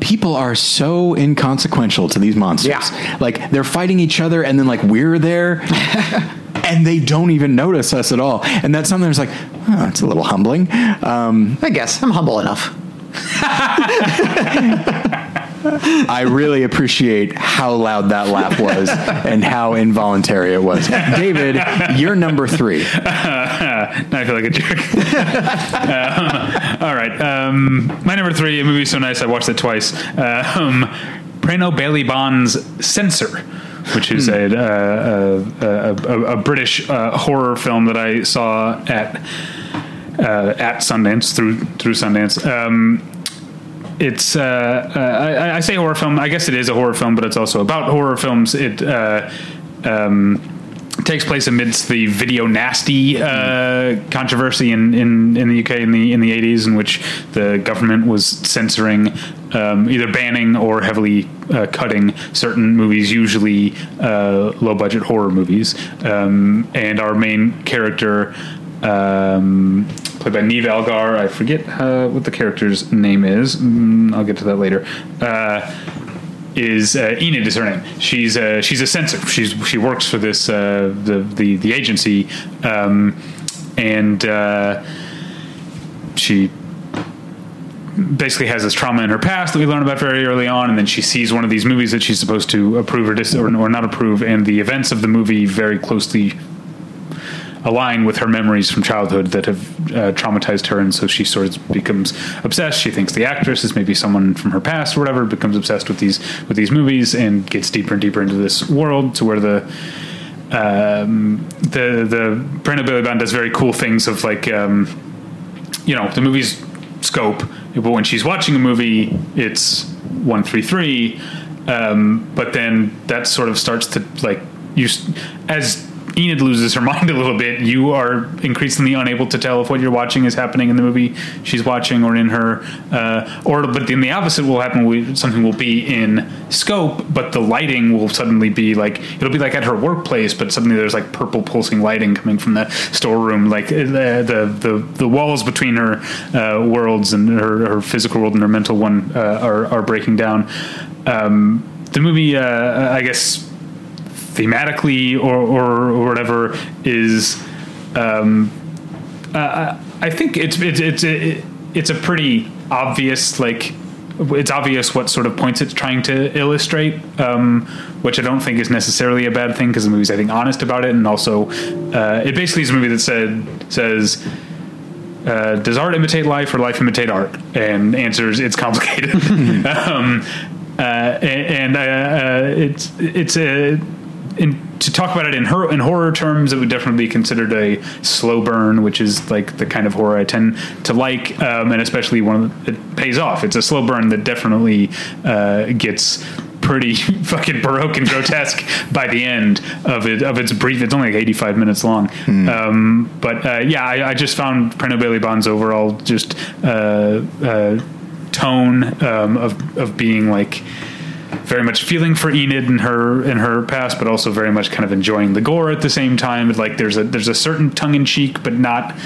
people are so inconsequential to these monsters. Yeah. Like they're fighting each other, and then like we're there. [laughs] And they don't even notice us at all, and that's something that's like, oh, it's a little humbling. Um, I guess I'm humble enough. [laughs] I really appreciate how loud that laugh was and how involuntary it was. David, you're number three. [laughs] now I feel like a jerk. Um, [laughs] all right. Um, my number three, a movie so nice I watched it twice. Um, Prano Bailey Bond's Censor, which is a, uh, a, a, a, a British uh, horror film that I saw at uh, at Sundance through through Sundance. Um, it's uh, uh, I, I say horror film. I guess it is a horror film, but it's also about horror films. It uh, um, takes place amidst the video nasty uh, controversy in, in, in the UK in the in the eighties, in which the government was censoring, um, either banning or heavily uh, cutting certain movies, usually uh, low budget horror movies. Um, and our main character. Um, played by Niamh Algar. I forget uh, what the character's name is. Mm, I'll get to that later. Uh, is uh, Enid is her name. She's uh, she's a censor. She's she works for this uh, the, the the agency, um, and uh, she basically has this trauma in her past that we learn about very early on, and then she sees one of these movies that she's supposed to approve or dis- or, or not approve, and the events of the movie very closely align with her memories from childhood that have uh, traumatized her, and so she sort of becomes obsessed. She thinks the actress is maybe someone from her past or whatever. Becomes obsessed with these with these movies and gets deeper and deeper into this world to where the um, the the Prano Bailey Bond does very cool things of like um, you know the movie's scope, but when she's watching a movie, it's one three three. Um, but then that sort of starts to like you as Enid loses her [laughs] mind a little bit. You are increasingly unable to tell if what you're watching is happening in the movie she's watching or in her, uh, or but then the opposite will happen. Something will be in scope, but the lighting will suddenly be like it'll be like at her workplace, but suddenly there's like purple pulsing lighting coming from the storeroom. Like uh, the the the walls between her uh, worlds and her, her physical world and her mental one uh, are are breaking down. Um, the movie, uh, I guess thematically or, or, or whatever is um, uh, I think it's it's it's a, it's a pretty obvious like it's obvious what sort of points it's trying to illustrate, um, which I don't think is necessarily a bad thing because the movie's I think honest about it, and also uh, it basically is a movie that said says. Uh, does art imitate life or life imitate art? And answers it's complicated. [laughs] um, uh, and and uh, uh, it's it's a in, to talk about it in her in horror terms, it would definitely be considered a slow burn, which is like the kind of horror I tend to like, um, and especially one that pays off. It's a slow burn that definitely uh, gets pretty [laughs] fucking baroque and grotesque [laughs] by the end of it of its brief. It's only like eighty five minutes long, um, but uh, yeah, I, I just found Prano Bailey Bond's overall just uh, uh, tone um, of of being like very much feeling for Enid and her in her past, but also very much kind of enjoying the gore at the same time. Like there's a there's a certain tongue in cheek, but not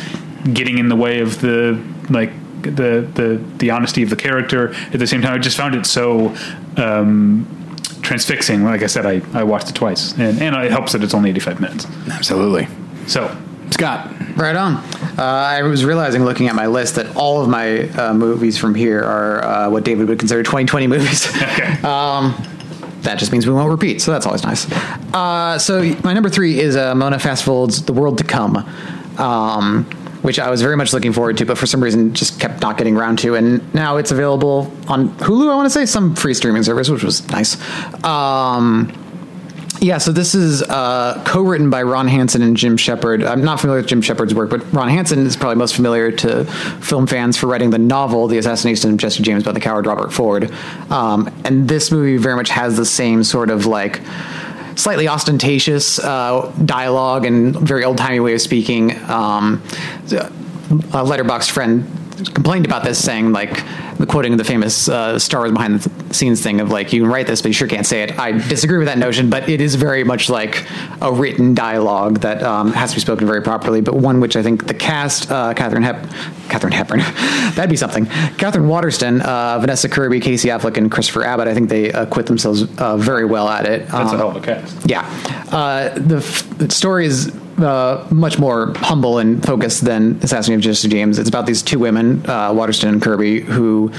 getting in the way of the like the the the honesty of the character. At the same time, I just found it so. Um, transfixing like i said i, I watched it twice and, and it helps that it's only 85 minutes Absolutely. so Scott. Right on. Uh, I was realizing, looking at my list, that all of my uh, movies from here are uh, what David would consider 2020 movies. [laughs] okay um, that just means we won't repeat, so that's always nice. Uh, so my number three is uh, Mona Fastvold's The World to Come, um, which I was very much looking forward to, but for some reason just kept not getting around to. And now it's available on Hulu, I want to say, some free streaming service, which was nice. Um, yeah, so this is uh, co-written by Ron Hansen and Jim Shepard. I'm not familiar with Jim Shepard's work, but Ron Hansen is probably most familiar to film fans for writing the novel "The Assassination of Jesse James" by the coward Robert Ford. Um, and this movie very much has the same sort of like slightly ostentatious uh, dialogue and very old timey way of speaking. Um, a Letterboxd friend complained about this, saying like the quoting the famous uh, Star Wars behind the scenes thing of like you can write this, but you sure can't say it. I disagree with that notion, but it is very much like a written dialogue that um, has to be spoken very properly, but one which I think the cast, uh, Catherine Hep, Katharine Hepburn, [laughs] that'd be something. Katherine Waterston, uh, Vanessa Kirby, Casey Affleck, and Christopher Abbott. I think they acquit themselves uh, very well at it. that's a Um, hell of a cast yeah. Uh, the, f- the story is uh, much more humble and focused than Assassin of Justice James. It's about these two women, uh, Waterston and Kirby, who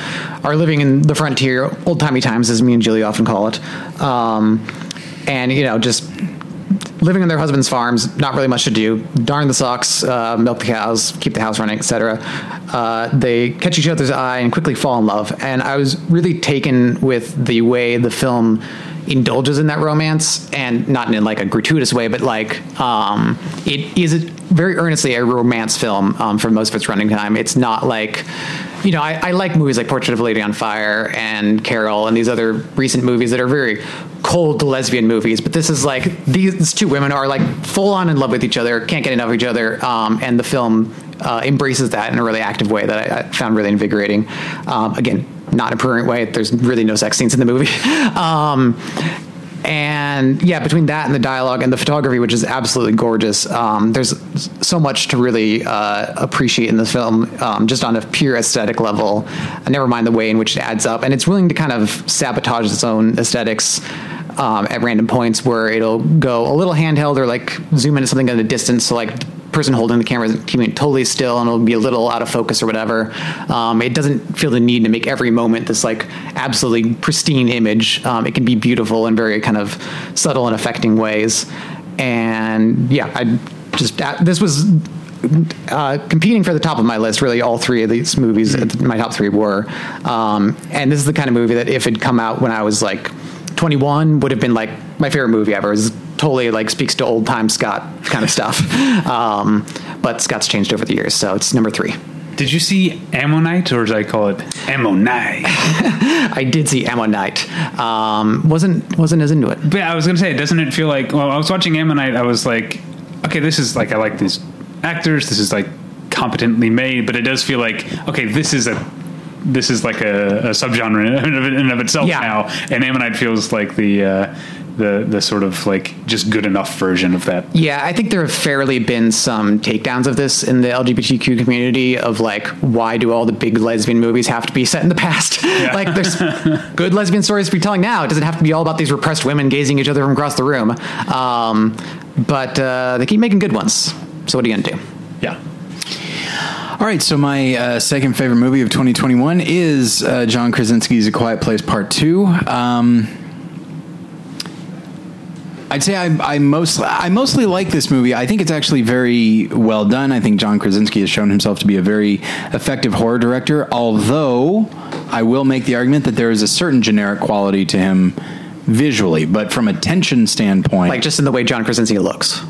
are living in the frontier, old timey times, as me and Julie often call it. Um, and, you know, just living on their husbands' farms, not really much to do. Darn the socks, uh, milk the cows, keep the house running, etc. Uh, they catch each other's eye and quickly fall in love. And I was really taken with the way the film indulges in that romance, and not in like a gratuitous way, but like um, it is very earnestly a romance film um, for most of its running time. It's not like you know, I, I, like movies like Portrait of a Lady on Fire and Carol and these other recent movies that are very cold lesbian movies. But this is like these two women are like full on in love with each other, can't get enough of each other, um, and the film uh, embraces that in a really active way that I, I found really invigorating. Um, again, not a prurient way. There's really no sex scenes in the movie. [laughs] um, and yeah, between that and the dialogue and the photography, which is absolutely gorgeous, um, there's so much to really uh, appreciate in this film, um, just on a pure aesthetic level. Never mind the way in which it adds up, and it's willing to kind of sabotage its own aesthetics. Um, at random points where it'll go a little handheld or like zoom into something at a distance. So like person holding the camera is keeping it totally still and it'll be a little out of focus or whatever. Um, it doesn't feel the need to make every moment this like absolutely pristine image. Um, it can be beautiful in very kind of subtle and affecting ways. And yeah, I just uh, this was uh, competing for the top of my list. Really, all three of these movies, mm-hmm. my top three were. Um, and this is the kind of movie that if it come out when I was like 21, would have been like my favorite movie ever. It's totally like speaks to old time Scott kind of stuff. [laughs] um, but Scott's changed over the years, so it's number three. Did you see Ammonite, or did I call it Ammonite? [laughs] I did see Ammonite. Um, wasn't wasn't as into it. But I was gonna say, doesn't it feel like? Well, I was watching Ammonite. I was like, okay, this is like I like these actors. This is like competently made, but it does feel like okay, this is a this is like a, a subgenre [laughs] in and of itself yeah. now, and Ammonite feels like the uh, the the sort of like just good enough version of that. Yeah, I think there have fairly been some takedowns of this in the LGBTQ community of like why do all the big lesbian movies have to be set in the past? [laughs] Yeah. [laughs] like there's good lesbian stories to be telling now. It doesn't have to be all about these repressed women gazing each other from across the room. Um, but uh, they keep making good ones. So what are you gonna do? Yeah. All right, so my uh, second favorite movie of 2021 is uh, John Krasinski's A Quiet Place Part Two. Um, I'd say I, I mostly I mostly like this movie. I think it's actually very well done. I think John Krasinski has shown himself to be a very effective horror director. Although I will make the argument that there is a certain generic quality to him visually, but from a tension standpoint, like just in the way John Krasinski looks.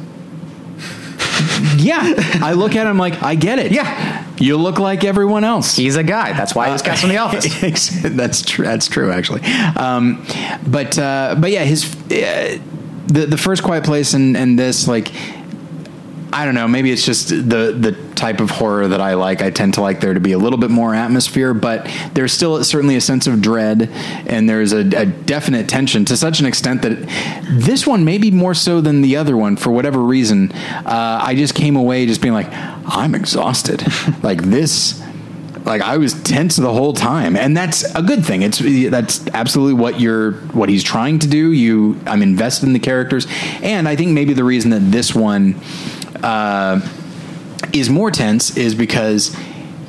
Yeah, I look at him like I get it. Yeah, you look like everyone else. He's a guy. That's why he was cast in the office. [laughs] that's true. That's true, actually. Um, but uh, but yeah, his. Uh, the the first Quiet Place and and this like I don't know. Maybe it's just the the type of horror that I like. I tend to like there to be a little bit more atmosphere, but there's still certainly a sense of dread, and there's a, a definite tension to such an extent that this one maybe more so than the other one for whatever reason. Uh, I just came away just being like, I'm exhausted. [laughs] like this like I was tense the whole time, and that's a good thing. It's that's absolutely what you're what he's trying to do. You, I'm invested in the characters, and I think maybe the reason that this one uh, is more tense is because.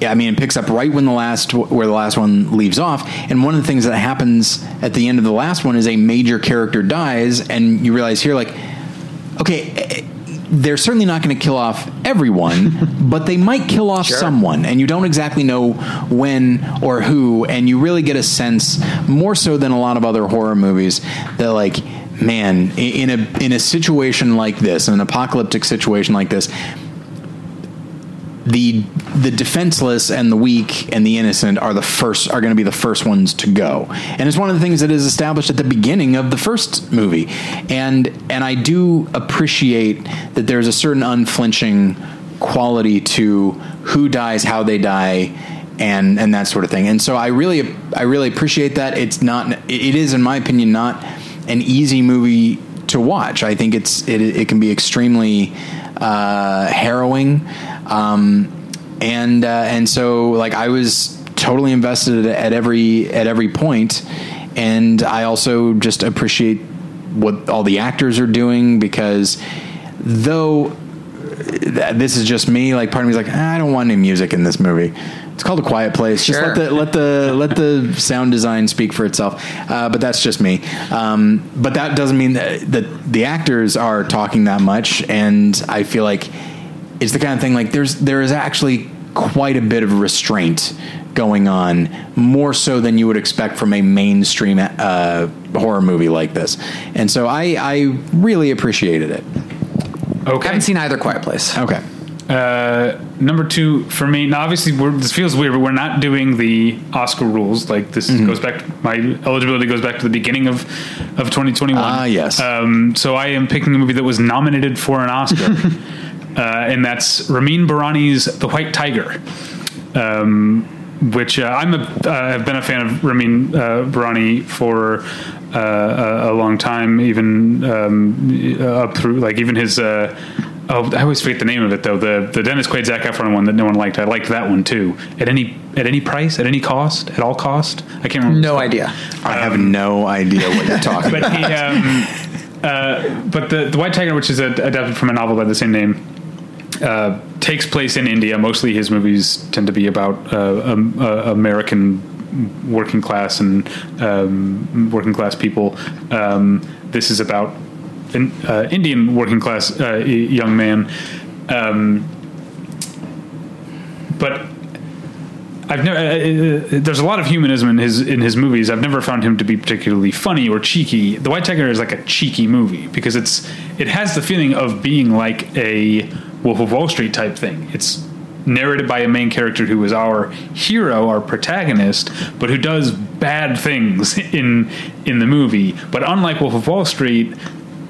Yeah, I mean, it picks up right when the last where the last one leaves off, and one of the things that happens at the end of the last one is a major character dies, and you realize here, like, okay, they're certainly not going to kill off everyone, [laughs] but they might kill off sure. someone, and you don't exactly know when or who, and you really get a sense more so than a lot of other horror movies that like man in a in a situation like this, an apocalyptic situation like this, the the defenseless and the weak and the innocent are the first are going to be the first ones to go. And it's one of the things that is established at the beginning of the first movie. And and I do appreciate that there's a certain unflinching quality to who dies how they die and and that sort of thing. And so I really I really appreciate that. It's not it is in my opinion not an easy movie to watch. I think it's it, it can be extremely uh, harrowing um, and uh, and so like I was totally invested at every at every point, and I also just appreciate what all the actors are doing because though this is just me. Like part of me is like, "Ah, I don't want any music in this movie. It's called A Quiet Place. Just let the let the let the sound design speak for itself. Uh, but that's just me. Um, but that doesn't mean that, that the actors are talking that much. And I feel like it's the kind of thing like there's there is actually quite a bit of restraint going on, more so than you would expect from a mainstream uh, horror movie like this. And so I I really appreciated it. Okay. I haven't seen either Quiet Place. Okay. Uh, number two for me. Now, obviously, we're, this feels weird, but we're not doing the Oscar rules. Like this goes back. My eligibility goes back to the beginning of of 2021. Ah, yes. Um, so I am picking a movie that was nominated for an Oscar, [laughs] and that's Ramin Bahrani's The White Tiger. Um, which uh, I'm a, uh, have been a fan of Ramin uh, Bahrani for uh, a, a long time, even um, up through like even his. Uh, oh, I always forget the name of it though. The the Dennis Quaid Zac Efron one that no one liked. I liked that one too. At any at any price, at any cost, at all cost. I can't remember. No idea. I have no idea what you're talking [laughs] But about. he, um, uh, but the the White Tiger, which is a, adapted from a novel by the same name, uh, takes place in India. Mostly his movies tend to be about uh, um, uh, American working class and um, working class people. Um, this is about an uh, Indian working class uh, young man. Um, but I've never. Uh, there's a lot of humanism in his in his movies. I've never found him to be particularly funny or cheeky. The White Tiger is like a cheeky movie because it's it has the feeling of being like a Wolf of Wall Street type thing. It's narrated by a main character who is our hero, our protagonist, but who does bad things [laughs] in in the movie. But unlike Wolf of Wall Street,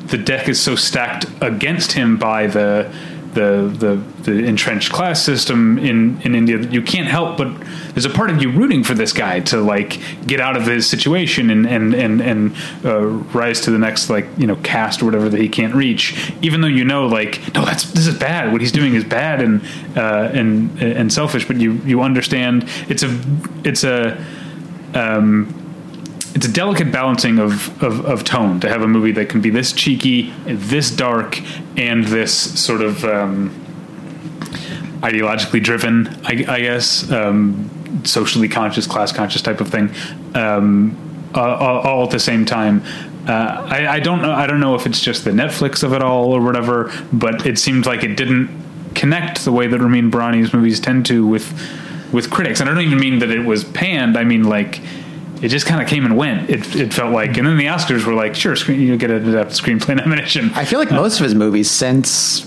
the deck is so stacked against him by the the the, the entrenched class system in, in India you can't help but there's a part of you rooting for this guy to like get out of his situation and and and, and uh, rise to the next like you know caste or whatever that he can't reach even though you know like no that's this is bad. What he's doing is bad and uh, and and selfish but you you understand. It's a it's a um, it's a delicate balancing of, of, of tone to have a movie that can be this cheeky, this dark, and this sort of um, ideologically driven, I, I guess, um, socially conscious, class conscious type of thing, um, uh, all, at the same time. Uh, I, I don't know. I don't know if it's just the Netflix of it all or whatever, but it seemed like it didn't connect the way that Ramin Bahrani's movies tend to with with critics. And I don't even mean that it was panned. I mean like it just kind of came and went. It, it felt like, and then the Oscars were like, sure, screen, you get adapted screenplay [laughs] nomination. I feel like most of his movies since,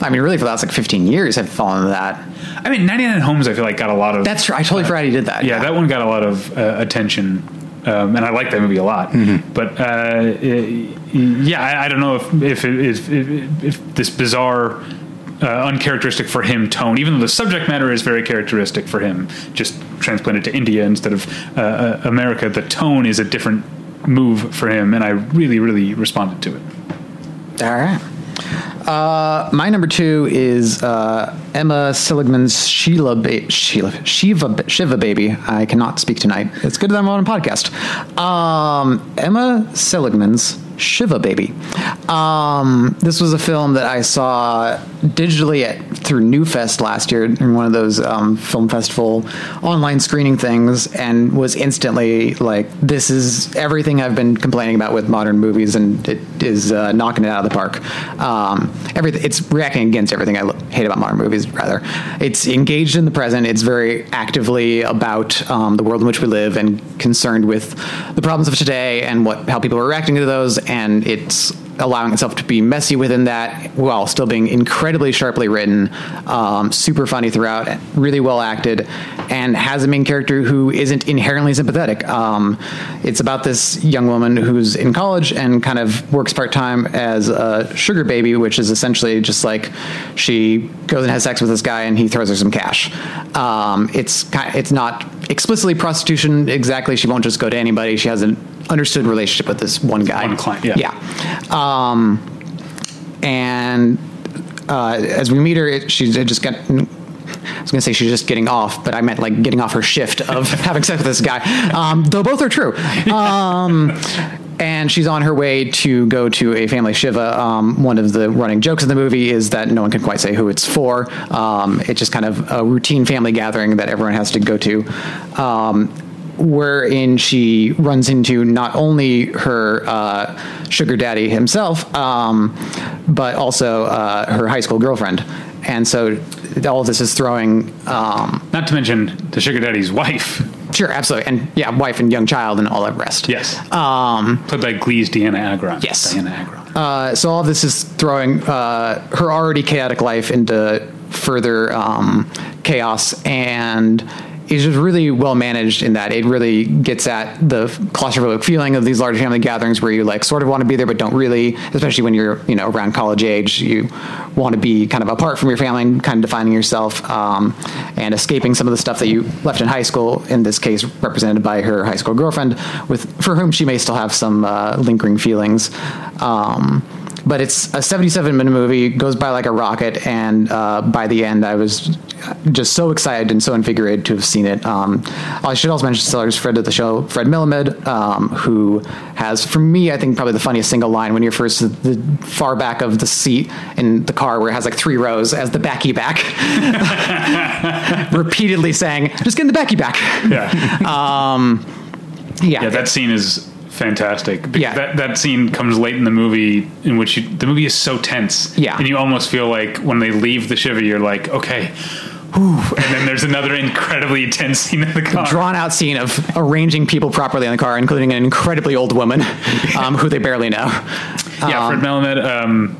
I mean, really for the last like 15 years have fallen to that. I mean, 99 Homes, I feel like got a lot of. That's true. I totally forgot he did that. yeah, that one got a lot of uh, attention, um, and I like that movie a lot. But uh, it- yeah, I, I don't know if if, it, if if if this bizarre. Uh, uncharacteristic for him tone, even though the subject matter is very characteristic for him, just transplanted to India instead of uh, uh, America. The tone is a different move for him, and I really, really responded to it. All right. Uh, my number two is uh, Emma Seligman's Sheila, ba- Sheila Shiva Shiva Baby. I cannot speak tonight. It's good that I'm on a podcast. Um, Emma Seligman's Shiva Baby. Um, this was a film that I saw digitally at, through Newfest last year in one of those um, film festival online screening things, and was instantly like, "This is everything I've been complaining about with modern movies, and it is uh, knocking it out of the park." Um, everything it's reacting against everything I lo- hate about modern movies. Rather, it's engaged in the present. It's very actively about um, the world in which we live and concerned with the problems of today and what how people are reacting to those. And it's allowing itself to be messy within that while still being incredibly sharply written, um, super funny throughout, really well acted, and has a main character who isn't inherently sympathetic. Um, it's about this young woman who's in college and kind of works part time as a sugar baby, which is essentially just like she goes and has sex with this guy and he throws her some cash. Um, it's it's not explicitly prostitution exactly. She won't just go to anybody. She has an understood relationship with this one guy. One client, yeah. Yeah. Um, and uh, as we meet her, it, she's just got. I was going to say she's just getting off, but I meant like getting off her shift of [laughs] having sex with this guy. Um, though both are true. Um, and she's on her way to go to a family shiva. Um, one of the running jokes in the movie is that no one can quite say who it's for. Um, it's just kind of a routine family gathering that everyone has to go to. Um, wherein she runs into not only her uh, sugar daddy himself, um, but also uh, her high school girlfriend. And so all of this is throwing, um, Not to mention the sugar daddy's wife. sure, absolutely, and yeah, wife and young child and all the rest. Yes. Um, Played by Glee's Dianna Agron. Yes. Dianna Agron. uh, so all this is throwing uh, her already chaotic life into further um, chaos and is just really well managed in that it really gets at the claustrophobic feeling of these large family gatherings where you like sort of want to be there but don't really especially when you're you know around college age you want to be kind of apart from your family and kind of defining yourself um, and escaping some of the stuff that you left in high school in this case represented by her high school girlfriend with for whom she may still have some uh, lingering feelings. Um, but it's a 77 minute movie goes by like a rocket and uh, by the end i was just so excited and so invigorated to have seen it. Um, i should also mention stars fred of the show Fred Melamed um, who has for me i think probably the funniest single line when you're first the far back of the seat in the car where it has like three rows as the backy back. [laughs] Repeatedly saying just get in the backy back. Yeah. [laughs] um, yeah, yeah, that scene is fantastic. Because Yeah. That, that scene comes late in the movie in which you, the movie is so tense. Yeah. And you almost feel like when they leave the Shiva, you're like, okay. Whew. And then there's another [laughs] incredibly intense scene in the car. drawn out scene of arranging people properly in the car, including an incredibly old woman [laughs] um, who they barely know. Yeah, Um, Fred Melamed. Um,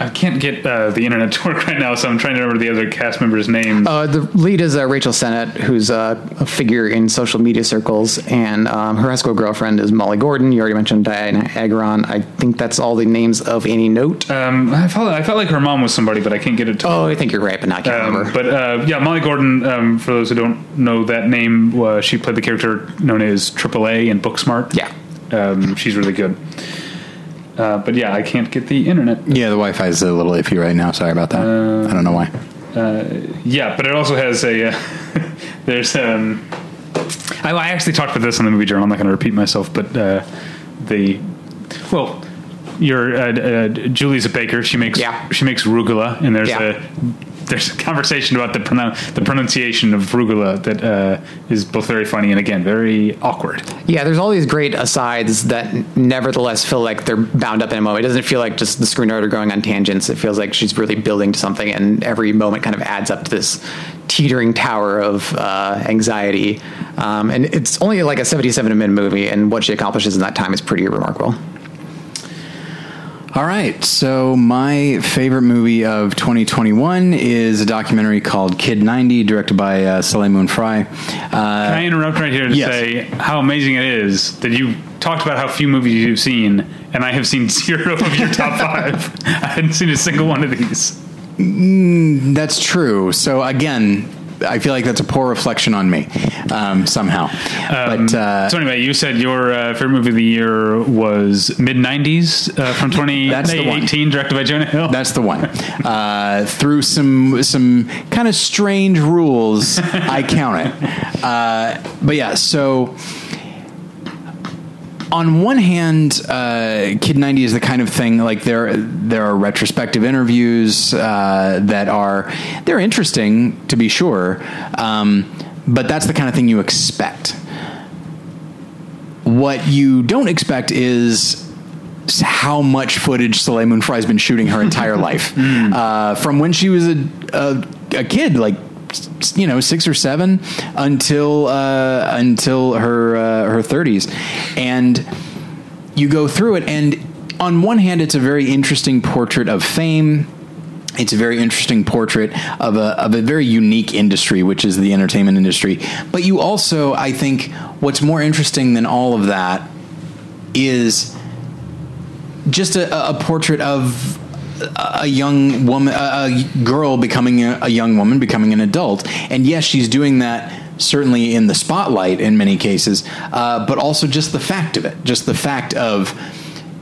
I can't get uh, the internet [laughs] to work right now, so I'm trying to remember the other cast members' names. Uh, the lead is uh, Rachel Sennott, who's uh, a figure in social media circles, and um, her high school girlfriend is Molly Gordon. You already mentioned Dianna Agron. I think that's all the names of any note. Um, I felt I felt like her mom was somebody, but I can't get it. To oh, I think you're right, but now I can't Um, remember. but uh, yeah, Molly Gordon. Um, for those who don't know that name, uh, she played the character known as AAA in Booksmart. Yeah. um, she's really good. Uh, but yeah, I can't get the internet. Yeah, the Wi-Fi is a little iffy right now. Sorry about that. I don't know why. Yeah, but it also has a. Uh, [laughs] there's um. I, I actually talked about this in the movie journal. I'm not going to repeat myself, but uh, the well, your uh, uh, Julie's a baker. She makes Yeah. she makes rugula, and there's Yeah. a there's a conversation about the the pronunciation of rugula that uh, is both very funny and again very awkward. Yeah, there's all these great asides that nevertheless feel like they're bound up in a moment. It doesn't feel like just the screenwriter going on tangents. It feels like she's really building to something, and every moment kind of adds up to this teetering tower of uh, anxiety. Um, and it's only like a 77 minute movie, and what she accomplishes in that time is pretty remarkable. All right, so my favorite movie of 2021 is a documentary called Kid 90, directed by uh, Soleil Moon Frye. Uh, Can I interrupt right here to yes. say how amazing it is that you talked about how few movies you've seen, and I have seen [laughs] zero of your top [laughs] five. I hadn't seen a single one of these. That's true. So again, I feel like that's a poor reflection on me um, somehow. but uh, So anyway, you said your uh, favorite movie of the year was mid '90s uh, from That's the one. 2018, directed by Jonah Hill. That's the one. Uh, through some some kind of strange rules, I count it. Uh, but yeah, so on one hand, uh, Kid 90 is the kind of thing like there there are retrospective interviews uh, that are they're interesting to be sure, um, but that's the kind of thing you expect. What you don't expect is how much footage Soleil Moon Frye's been shooting her entire [laughs] life, uh, from when she was a, a, a kid, like you know six or seven, until uh, until her uh, her thirties, and you go through it, and on one hand, it's a very interesting portrait of fame. It's a very interesting portrait of a of a very unique industry, which is the entertainment industry. But you also, I think, what's more interesting than all of that is just a, a portrait of a young woman, a girl becoming a, young woman, becoming an adult. And yes, she's doing that certainly in the spotlight in many cases, uh, but also just the fact of it, just the fact of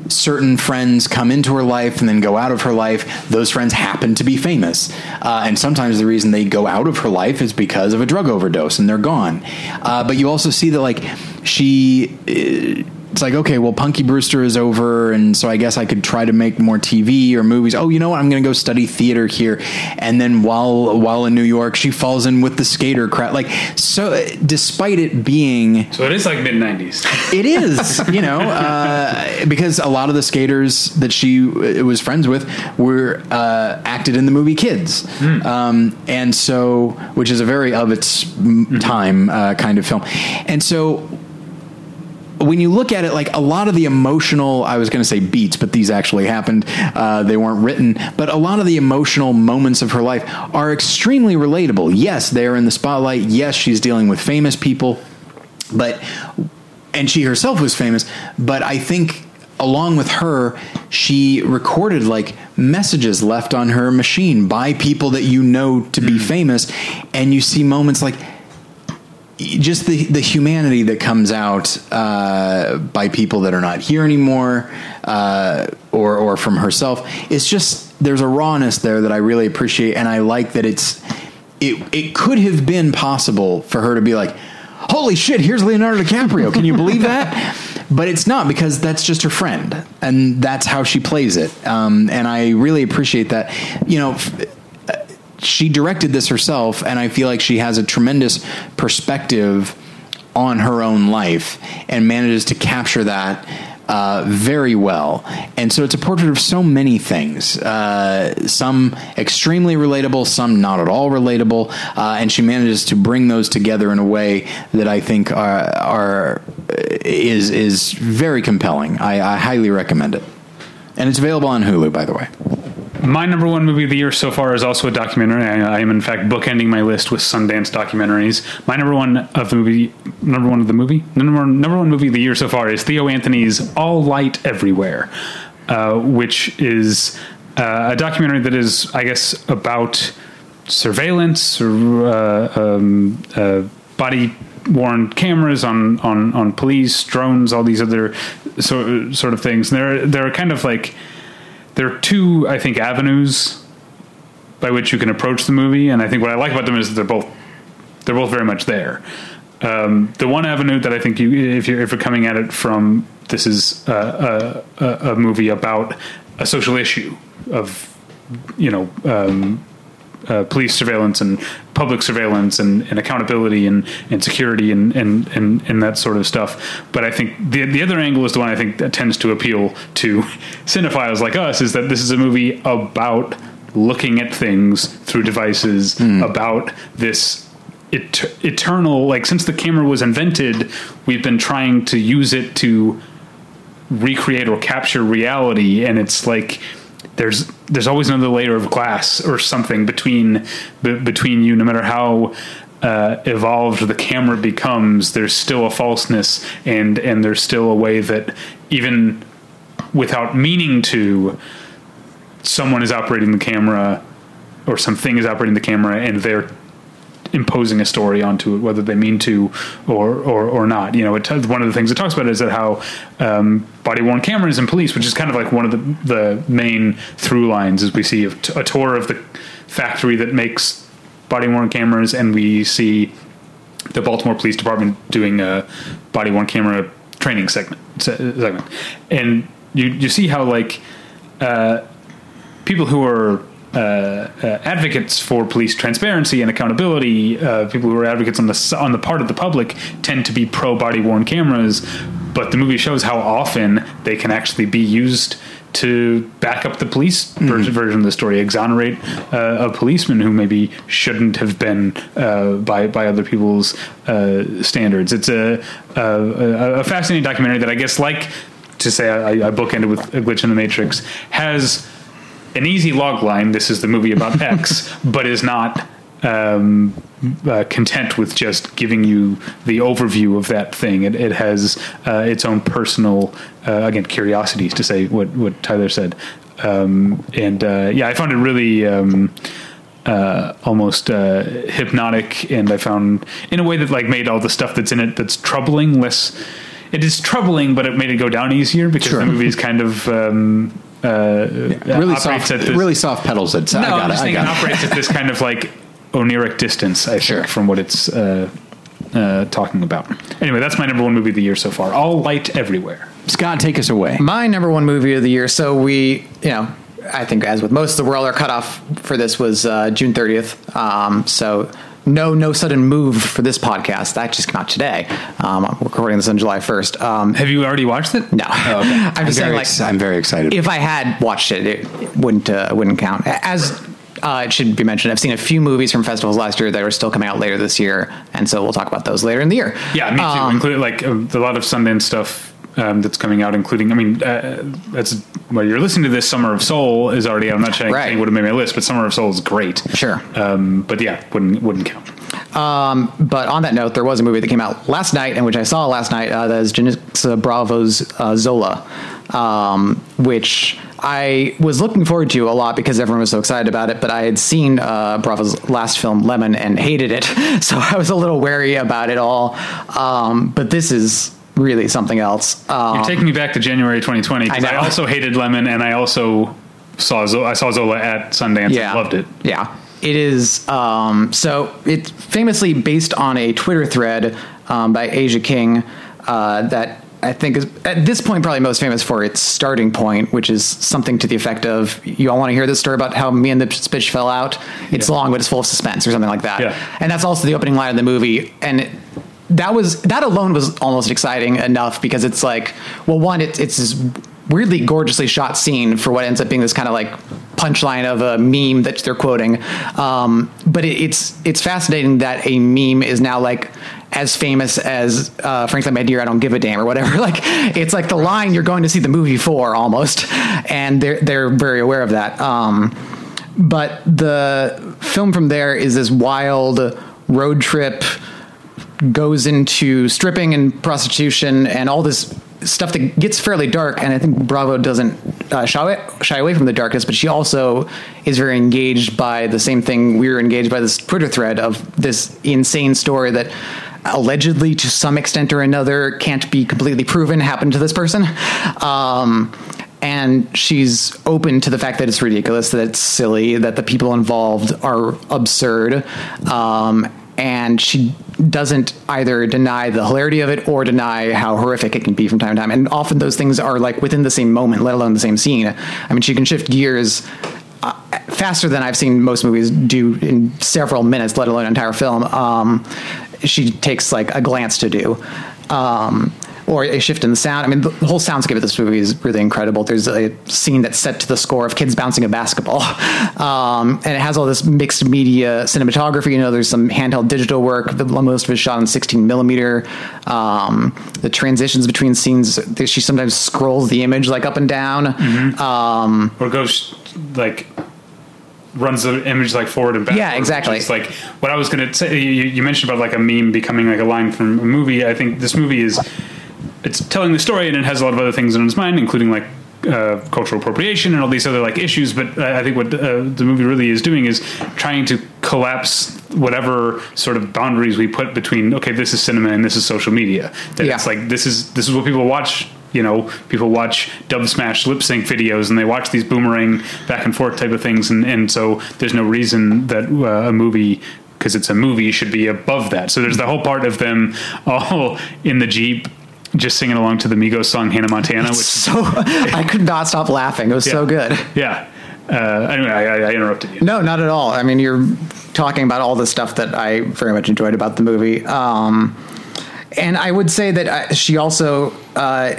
certain friends come into her life and then go out of her life. Those friends happen to be famous. Uh, and sometimes the reason they go out of her life is because of a drug overdose and they're gone. Uh, but you also see that, like, she. Uh, it's like okay, well, Punky Brewster is over, and so I guess I could try to make more TV or movies. Oh, you know what? I'm going to go study theater here, and then while while in New York, she falls in with the skater crowd. Like so, despite it being So it is like mid '90s. it is, [laughs] you know, uh, because a lot of the skaters that she uh, was friends with were uh, acted in the movie Kids, um, and so which is a very of its m time uh, kind of film, and so when you look at it, like a lot of the emotional, I was going to say beats, but these actually happened. Uh, they weren't written, but a lot of the emotional moments of her life are extremely relatable. Yes, they are in the spotlight. Yes, she's dealing with famous people, but and she herself was famous. But I think along with her, she recorded like messages left on her machine by people that you know to be famous, and you see moments like just the the humanity that comes out uh, by people that are not here anymore, uh, or or from herself. It's just there's a rawness there that I really appreciate, and I like that it's it it could have been possible for her to be like, "Holy shit, here's Leonardo DiCaprio! Can you believe that?" [laughs] But it's not because that's just her friend, and that's how she plays it. Um, and I really appreciate that. You know. F- she directed this herself, and I feel like she has a tremendous perspective on her own life and manages to capture that uh, very well. And so it's a portrait of so many things. Uh, some extremely relatable, some not at all relatable, uh, and she manages to bring those together in a way that I think are, are is is very compelling. I, I highly recommend it, and it's available on Hulu, by the way. My number one movie of the year so far is also a documentary. I, I am in fact bookending my list with Sundance documentaries. My number one of the movie, number one of the movie, number one, number one movie of the year so far is Theo Anthony's All Light Everywhere, uh, which is uh, a documentary that is, I guess, about surveillance or uh, um, uh, body worn cameras on, on, on police, drones, all these other sort sort of things. And they're they're kind of like there are two, I think, avenues by which you can approach the movie, and I think what I like about them is they're both they're both very much there. Um, the one avenue that I think you, if you're if you're coming at it from this is a, a, a movie about a social issue of you know um, uh, police surveillance and public surveillance and, and accountability and, and security and, and, and, and that sort of stuff. But I think the, the other angle is the one I think that tends to appeal to [laughs] cinephiles like us is that this is a movie about looking at things through devices, about this et- eternal, like since the camera was invented, we've been trying to use it to recreate or capture reality. And it's like, there's there's always another layer of glass or something between b- between you. No matter how uh, evolved the camera becomes there's still a falseness and and there's still a way that even without meaning to someone is operating the camera or something is operating the camera and they're imposing a story onto it, whether they mean to or or, or not. You know, it, one of the things it talks about is that how um, body worn cameras and police, which is kind of like one of the the main through lines, as we see a, t- a tour of the factory that makes body worn cameras, and we see the Baltimore Police Department doing a body worn camera training segment se- segment, and you you see how like uh, people who are uh, uh, advocates for police transparency and accountability, uh, people who are advocates on the on the part of the public, tend to be pro body worn cameras. But the movie shows how often they can actually be used to back up the police ver- version of the story, exonerate uh, a policeman who maybe shouldn't have been uh, by by other people's uh, standards. It's a, a a fascinating documentary that I guess, like to say, I, I bookended with a glitch in the matrix, has an easy log line. This is the movie about [laughs] X, but is not um, uh, content with just giving you the overview of that thing. It, it has uh, its own personal, uh, again, curiosities to say what what Tyler said. Um, and uh, yeah, I found it really. Um, uh, almost uh, hypnotic, and I found in a way that like made all the stuff that's in it that's troubling less. It is troubling, but it made it go down easier because Sure. the movie is kind of um, uh, Really soft, at this- really soft pedals. It's, I no, got I'm it. just I thinking it got it. operates at this kind of like oniric distance. I think from what it's uh, uh, talking about. Anyway, that's my number one movie of the year so far. All light everywhere. Scott, take us away. My number one movie of the year. So we, you know, I think as with most of the world, our cutoff for this was uh, June 30th. Um, so no, no sudden move for this podcast. That just came out today. Um, I'm recording this on July 1st. Um, Have you already watched it? no, I'm [laughs] I'm just saying very, like ex- I'm very excited. if I had watched it, it wouldn't uh, wouldn't count. As uh, it should be mentioned, I've seen a few movies from festivals last year that are still coming out later this year, and so we'll talk about those later in the year. Yeah, me too. Um, Include like uh, a lot of Sundance stuff um, that's coming out, including. I mean, uh, that's well, you're listening to this. Summer of Soul is already. I'm not saying Right. it would have made my list, but Summer of Soul is great. Sure. Um, but yeah, wouldn't wouldn't count. Um, but on that note, there was a movie that came out last night, and which I saw last night. Uh, that is Janicza Bravo's uh, Zola, um, which I was looking forward to a lot because everyone was so excited about it. But I had seen uh, Bravo's last film, Lemon, and hated it, [laughs] so I was a little wary about it all. Um, but this is really something else. Um, You're taking me back to January 2020 because I I, also hated Lemon, and I also saw Zola, I saw Zola at Sundance. yeah, and loved it. Yeah, it is. Um, so it's famously based on a Twitter thread um, by A'Ziah King uh, that I think is at this point probably most famous for its starting point, which is something to the effect of "You all want to hear this story about how me and the bitch fell out? It's long, but it's full of suspense," or something like that. Yeah. And that's also the opening line of the movie, and. It, that was that alone was almost exciting enough because it's like well one it, it's this weirdly gorgeously shot scene for what ends up being this kind of like punchline of a meme that they're quoting. Um, but it, it's it's fascinating that a meme is now like as famous as uh, frankly my dear i don't give a damn or whatever. [laughs] Like it's like the line you're going to see the movie for almost. And they're they're very aware of that. Um, but the film from there is this wild road trip goes into stripping and prostitution and all this stuff that gets fairly dark. And I think Bravo doesn't uh, shy, away, shy away from the darkness, but she also is very engaged by the same thing we were engaged by this Twitter thread of this insane story that allegedly to some extent or another can't be completely proven happened to this person. Um, and she's open to the fact that it's ridiculous, that it's silly, that the people involved are absurd. Um, and she doesn't either deny the hilarity of it or deny how horrific it can be from time to time. And often those things are like within the same moment, let alone the same scene. I mean, she can shift gears uh, faster than I've seen most movies do in several minutes, let alone an entire film. Um, she takes like a glance to do. Um, or a shift in the sound. I mean, the whole soundscape of this movie is really incredible. There's a scene that's set to the score of kids bouncing a basketball, [laughs] um, and it has all this mixed media cinematography. You know, there's some handheld digital work. The, most of it is shot in 16 millimeter. Um, the transitions between scenes, she sometimes scrolls the image like up and down. Um, Or goes like runs the image like forward and back. Yeah, exactly. It's like what I was going to say. You, you mentioned about like a meme becoming like a line from a movie. I think this movie is it's telling the story and it has a lot of other things in its mind, including like uh, cultural appropriation and all these other like issues. But I I think what uh, the movie really is doing is trying to collapse whatever sort of boundaries we put between okay, this is cinema and this is social media. That Yeah. it's like this is this is what people watch. You know, people watch Dubsmash lip sync videos and they watch these boomerang back and forth type of things, and, and so there's no reason that uh, a movie because it's a movie should be above that. So there's the whole part of them all in the jeep just singing along to the Migos song Hannah Montana, which so I could not stop laughing. It was so good. yeah. Uh, anyway, I, I- interrupted you. No, not at all. I mean, you're talking about all the stuff that I very much enjoyed about the movie. Um, and I would say that uh, she also uh,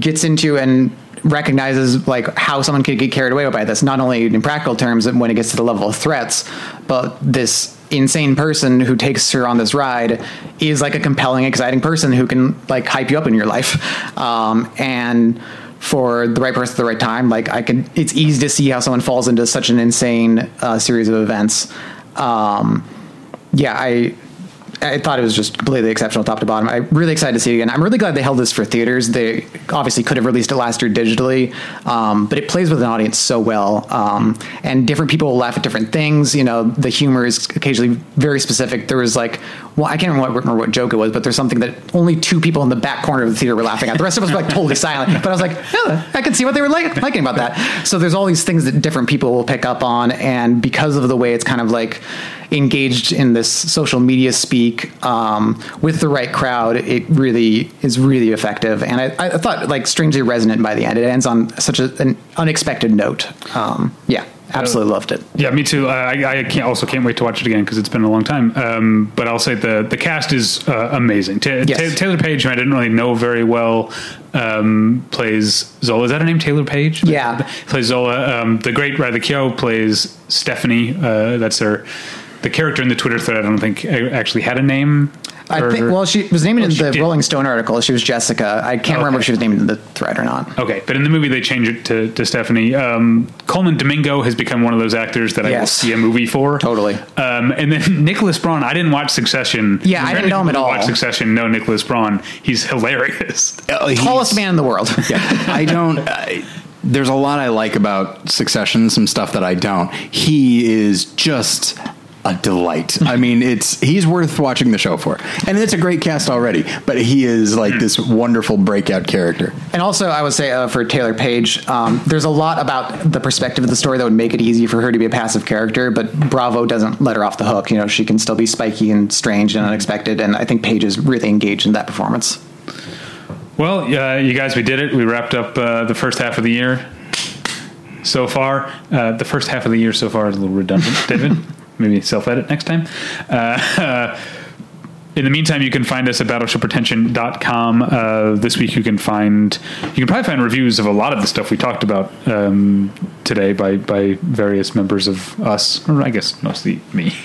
gets into and recognizes like how someone could get carried away by this, not only in practical terms when it gets to the level of threats, but this insane person who takes her on this ride is like a compelling, exciting person who can like hype you up in your life. Um, and for the right person at the right time, like I can, it's easy to see how someone falls into such an insane uh, series of events. Um, yeah, I I thought it was just completely exceptional top to bottom. I'm really excited to see it again. I'm really glad they held this for theaters. They obviously could have released it last year digitally, um, but it plays with an audience so well. Um, and different people will laugh at different things. You know, the humor is occasionally very specific. There was like, well, I can't remember what, remember what joke it was, but there's something that only two people in the back corner of the theater were laughing at. The rest of us were like totally silent. But I was like, yeah, I can see what they were like, liking about that. So there's all these things that different people will pick up on, and because of the way it's kind of like engaged in this social media speak um, with the right crowd, it really is really effective. And I, I thought like strangely resonant by the end. It ends on such a, an unexpected note. Um, yeah, absolutely loved it. Yeah, me too. Uh, I, I can't, also can't wait to watch it again because it's been a long time. Um, but I'll say the the cast is uh, amazing. Ta- Yes. Ta- Taylour Paige, who I didn't really know very well, um, plays Zola. Is that her name? Taylour Paige. Yeah. plays Zola. Um, the great Riley Keough plays Stephanie. Uh, that's her. The character in the Twitter thread, I don't think uh, actually had a name. I Or- think. Well, she was named Well, in the did. Rolling Stone article. She was Jessica. I can't remember if she was named in the thread or not. Okay, but in the movie they change it to, to Stephanie. Um, Colman Domingo has become one of those actors that I will see a movie for. Totally. Um, and then [laughs] Nicholas Braun, I didn't watch Succession. Yeah, I didn't know him at all. Watch Succession, No, Nicholas Braun. He's hilarious. Uh, [laughs] he's- Tallest man in the world. [laughs] yeah. I don't. I, there's a lot I like about Succession, some stuff that I don't. He is just a delight. I mean, it's he's worth watching the show for, and it's a great cast already. But he is like this wonderful breakout character. And also, I would say uh, for Taylour Paige, um, there's a lot about the perspective of the story that would make it easy for her to be a passive character, but Bravo doesn't let her off the hook. You know, she can still be spiky and strange and unexpected, and I think Paige is really engaged in that performance. Well, uh, you guys, we did it. We wrapped up uh, the first half of the year so far. Uh, the first half of the year so far is a little redundant, David. [laughs] Maybe self edit next time. Uh, [laughs] in the meantime, you can find us at battleshippretension.com. Uh, this week, you can find you can probably find reviews of a lot of the stuff we talked about um, today by by various members of us, or I guess mostly me. [laughs]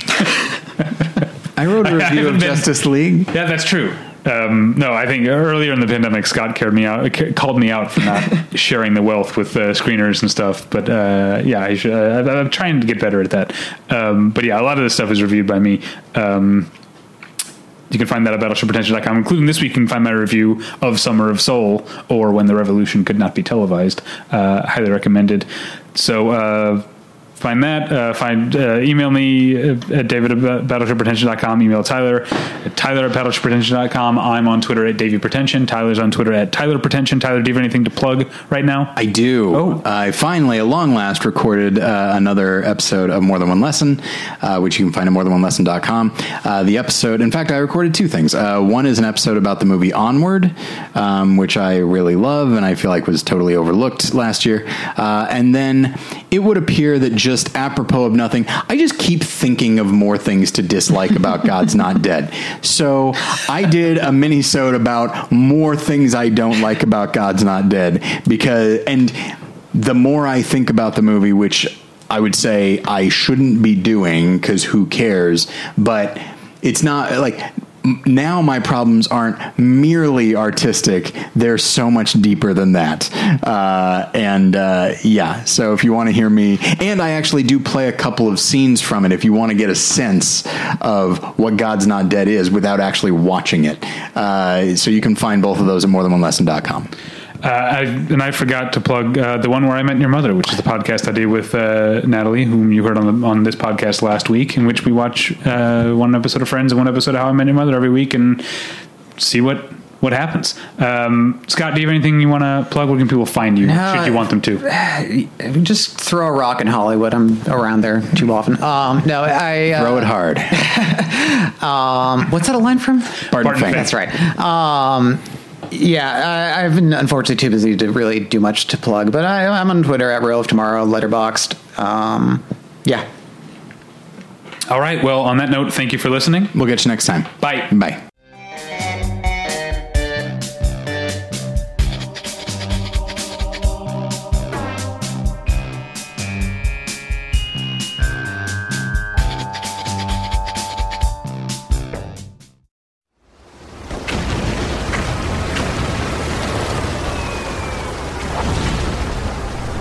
I wrote a review of been- Justice League. Yeah, that's true. Um, no, I think earlier in the pandemic, Scott cared me out, called me out for not [laughs] sharing the wealth with uh, screeners and stuff. But uh, yeah, I uh, I'm trying to get better at that. Um, but yeah, a lot of this stuff is reviewed by me. Um, you can find that at battleshippretension.com, including this week. You can find my review of Summer of Soul or When the Revolution Could Not Be Televised. Uh, highly recommended. So, uh, find that. Uh, find uh, email me at david at battleshippretension.com. Email Tyler at tyler at battleshippretension.com. I'm on Twitter at Davey Pretension. Tyler's on Twitter at Tyler Pretension. Tyler, do you have anything to plug right now? I do. Oh. I finally, at long last, recorded uh, another episode of More Than One Lesson, uh, which you can find at morethanonelesson.com. Uh, the episode, in fact, I recorded two things. Uh, one is an episode about the movie Onward, um, which I really love and I feel like was totally overlooked last year. Uh, and then it would appear that just apropos of nothing, I just keep thinking of more things to dislike about God's Not Dead. So I did a mini-sode about more things I don't like about God's Not Dead because, and the more I think about the movie, which I would say I shouldn't be doing because who cares, but it's not like now my problems aren't merely artistic they're so much deeper than that. Uh, and uh, yeah so if you want to hear me and i actually do play a couple of scenes from it if you want to get a sense of what god's not dead is without actually watching it. Uh, so you can find both of those at morethanonelesson.com Uh, I, and I forgot to plug uh, the one where I met your mother, which is the podcast I did with uh, Natalie, whom you heard on the, on this podcast last week, in which we watch uh, one episode of Friends and one episode of How I Met Your Mother every week and see what what happens. Um, Scott, do you have anything you want to plug? Where can people find you? No, should you want them to? [sighs] Just throw a rock in Hollywood. I'm around there too often. Um, no, I. Uh, throw it hard [laughs] Um, what's that a line from? Barton Barton Fink. Fink. That's right. Yeah, I, I've been unfortunately too busy to really do much to plug, but I, I'm on Twitter at Rail of Tomorrow, Letterboxd. Um, yeah. All right. Well, on that note, thank you for listening. we'll get you next time Bye. bye